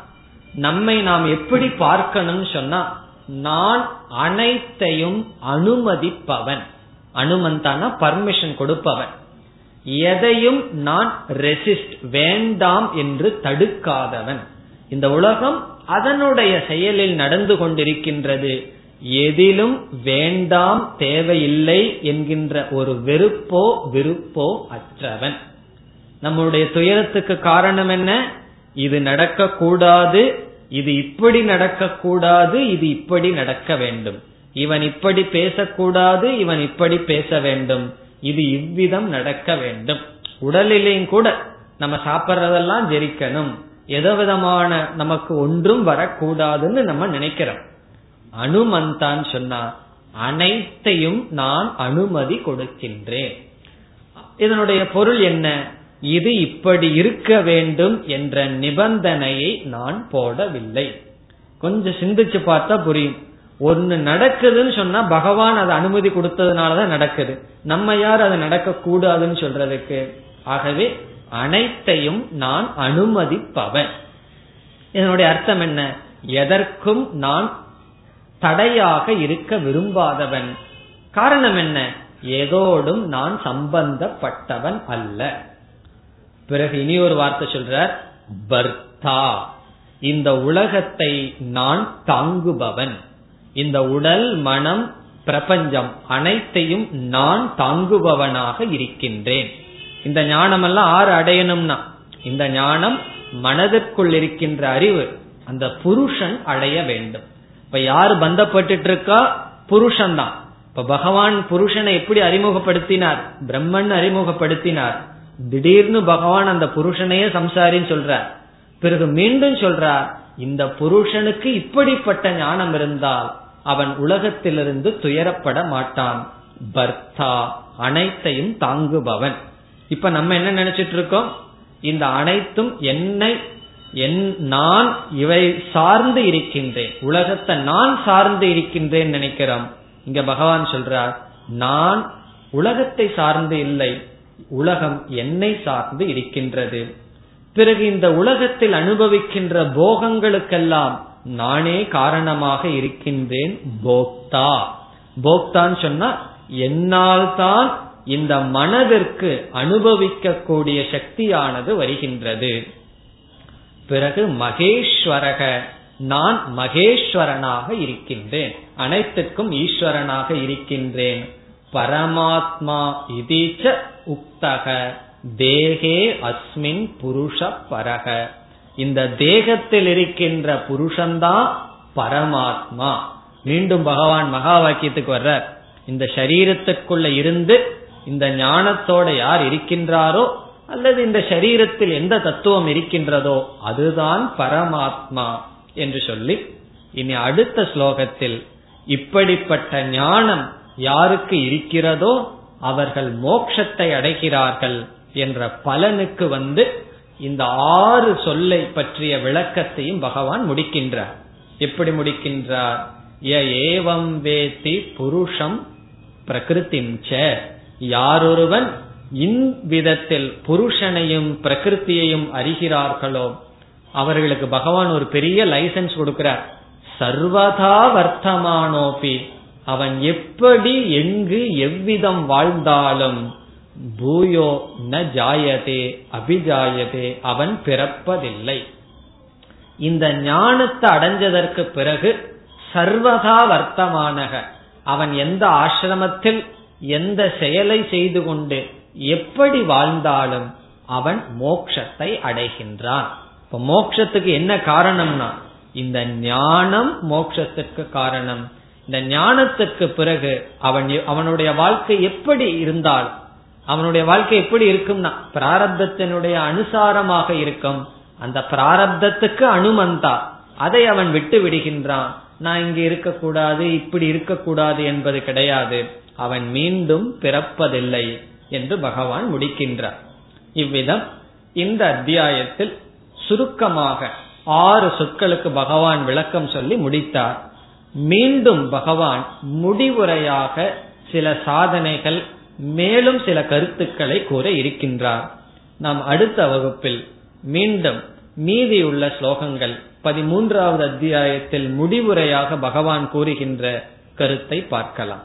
நம்மை நாம் எப்படி பார்க்கணும்னு சொன்னா நான் அனைத்தையும் அனுமதிப்பவன். அனுமந்தான பர்மிஷன் கொடுப்பவன். எதையும் நான் ரெசிஸ்ட் வேண்டாம் என்று தடுக்காதவன். இந்த உலகம் அதனுடைய செயலில் நடந்து கொண்டிருக்கின்றது. எதிலும் வேண்டாம் தேவையில்லை என்கின்ற ஒரு வெறுப்போ விருப்போ அற்றவன். நம்முடைய துயரத்துக்கு காரணம் என்ன? இது நடக்கக்கூடாது இது இப்படி நடக்கக்கூடாது இது இப்படி நடக்க வேண்டும். இவன் இப்படி பேசக்கூடாது இவன் இப்படி பேச வேண்டும். இது இவ்விதம் நடக்க வேண்டும். உடலிலேயும் கூட நம்ம சாப்பிட்றதெல்லாம் ஜெரிக்கணும். எதவிதமான நமக்கு ஒன்றும் வரக்கூடாதுன்னு நம்ம நினைக்கிறோம். அனுமந்தான் சொன்னா அனைத்தையும் நான் அனுமதி கொடுக்கின்றேன். இதனுடைய பொருள் என்ன? இது இப்படி இருக்க வேண்டும் என்ற நிபந்தனையை நான் போடவில்லை. கொஞ்சம் சிந்திச்சு பார்த்தா புரியும். ஒன்னு நடக்குதுன்னு சொன்னா பகவான் அதை அனுமதி கொடுத்ததுனாலதான் நடக்குது. நம்ம யார் அது நடக்க கூடாதுன்னு சொல்றதுக்கு? ஆகவே அனைத்தையும் நான் அனுமதிப்பவன். இதனுடைய அர்த்தம் என்ன? எதற்கும் நான் தடையாக இருக்க விரும்பாதவன். காரணம் என்ன? ஏதோடும் நான் சம்பந்தப்பட்டவன் அல்ல. பிறகு இனி ஒரு வார்த்தை சொல்ற பர்த்தா இந்த உலகத்தை நான் தாங்குபவன். இந்த உடல் மனம் பிரபஞ்சம் அனைத்தையும் நான் தாங்குபவனாக இருக்கின்றேன். இந்த ஞானம் எல்லாம் ஆறு அடையணும்னா இந்த ஞானம் மனதிற்குள் இருக்கின்ற அறிவு அந்த புருஷன் அடைய வேண்டும். இப்ப யார் பந்தப்பட்டு இருக்கா புருஷன் தான் இப்ப பகவான் புருஷனை எப்படி அறிமுகப்படுத்தினார்? பிரம்மன் அறிமுகப்படுத்தினார். திடீர்னு பகவான் அந்த புருஷனையே சம்சாரின்னு சொல்றார். பிறகு மீண்டும் சொல்றார் இந்த புருஷனுக்கு இப்படிப்பட்ட ஞானம் இருந்தால் அவன் உலகத்திலிருந்து துயரப்பட மாட்டான். பர்த்தா அனைத்தையும் தாங்குபவன். இப்ப நம்ம என்ன நினைச்சிட்டு இருக்கோம்? இந்த அனைத்தும் என்னை என் நான் இவை சார்ந்து இருக்கின்றேன். உலகத்தை நான் சார்ந்து இருக்கின்றேன் நினைக்கிறோம். இங்க பகவான் சொல்றார் நான் உலகத்தை சார்ந்து இல்லை உலகம் என்னை சார்ந்து இருக்கின்றது. பிறகு இந்த உலகத்தில் அனுபவிக்கின்ற போகங்களுக்கெல்லாம் நானே காரணமாக இருக்கின்றேன் போக்தா. போக்தான்னு சொன்னா என்னால் தான் இந்த மனதிற்கு அனுபவிக்கக்கூடிய சக்தியானது வருகின்றது. பிறகு மகேஸ்வரக நான் மகேஸ்வரனாக இருக்கின்றேன். அனைத்துக்கும் ஈஸ்வரனாக இருக்கின்றேன். பரமாத்மா இதீச்ச உக்தக தேகே அஸ்மின் புருஷ பரக. இந்த தேகத்தில் இருக்கின்ற புருஷன்தான் பரமாத்மா. மீண்டும் பகவான் மகா வாக்கியத்துக்கு வர்ற இந்த சரீரத்துக்குள்ள இருந்து இந்த ஞானத்தோட யார் இருக்கின்றாரோ அல்லது இந்த சரீரத்தில் எந்த தத்துவம் இருக்கின்றதோ அதுதான் பரமாத்மா என்று சொல்லி இனி அடுத்த ஸ்லோகத்தில் இப்படிப்பட்ட ஞானம் யாருக்கு இருக்கிறதோ அவர்கள் மோட்சத்தை அடைகிறார்கள் என்ற பலனுக்கு வந்து இந்த ஆறு சொல்லை பற்றிய விளக்கத்தையும் பகவான் முடிக்கின்றார். எப்படி முடிக்கின்றார்? ஏவம் வேத்தி புருஷம் பிரகிருத்திஞ்ச யாரொருவன் இவ்விதத்தில் புருஷனையும் பிரகிருத்தியையும் அறிகிறார்களோ அவர்களுக்கு பகவான் ஒரு பெரிய லைசன்ஸ் கொடுக்கிறார். சர்வதா வர்த்தமானோபி அவன் எப்படி எங்கு எவ்விதம் வாழ்ந்தாலும் பூயோ ந ஜாயதே அபிஜாயதே அவன் பிறப்பதில்லை. இந்த ஞானத்தை அடைஞ்சதற்கு பிறகு சர்வதா வர்த்தமானக அவன் எந்த ஆசிரமத்தில் எந்த செயலை செய்து கொண்டு எப்படி வாழ்ந்தாலும் அவன் மோக்ஷத்தை அடைகின்றான். இப்ப மோக்ஷத்துக்கு என்ன காரணம்னா இந்த ஞானம் மோக்ஷத்துக்கு காரணம். இந்த ஞானத்துக்கு பிறகு அவன் அவனுடைய வாழ்க்கை எப்படி இருந்தால் அவனுடைய வாழ்க்கை எப்படி இருக்கும்னா பிராரப்தத்தினுடைய அனுசாரமாக இருக்கும். அந்த பிராரப்தத்துக்கு அனுமந்தா அதை அவன் விட்டு விடுகின்றான். நான் இங்க இருக்கக்கூடாது இப்படி இருக்கக்கூடாது என்பது கிடையாது. அவன் மீண்டும் பிறப்பதில்லை என்று பகவான் முடிக்கின்றார். இவ்விதம் இந்த அத்தியாயத்தில் சுருக்கமாக ஆறு சொற்களுக்கு பகவான் விளக்கம் சொல்லி முடித்தார். மீண்டும் பகவான் முடிவுரையாக சில சாதனைகள் மேலும் சில கருத்துக்களை கூற இருக்கின்றார். நாம் அடுத்த வகுப்பில் மீண்டும் மீதியுள்ள ஸ்லோகங்கள் பதிமூன்றாவது அத்தியாயத்தில் முடிவுரையாக பகவான் கூறுகின்ற கருத்தை பார்க்கலாம்.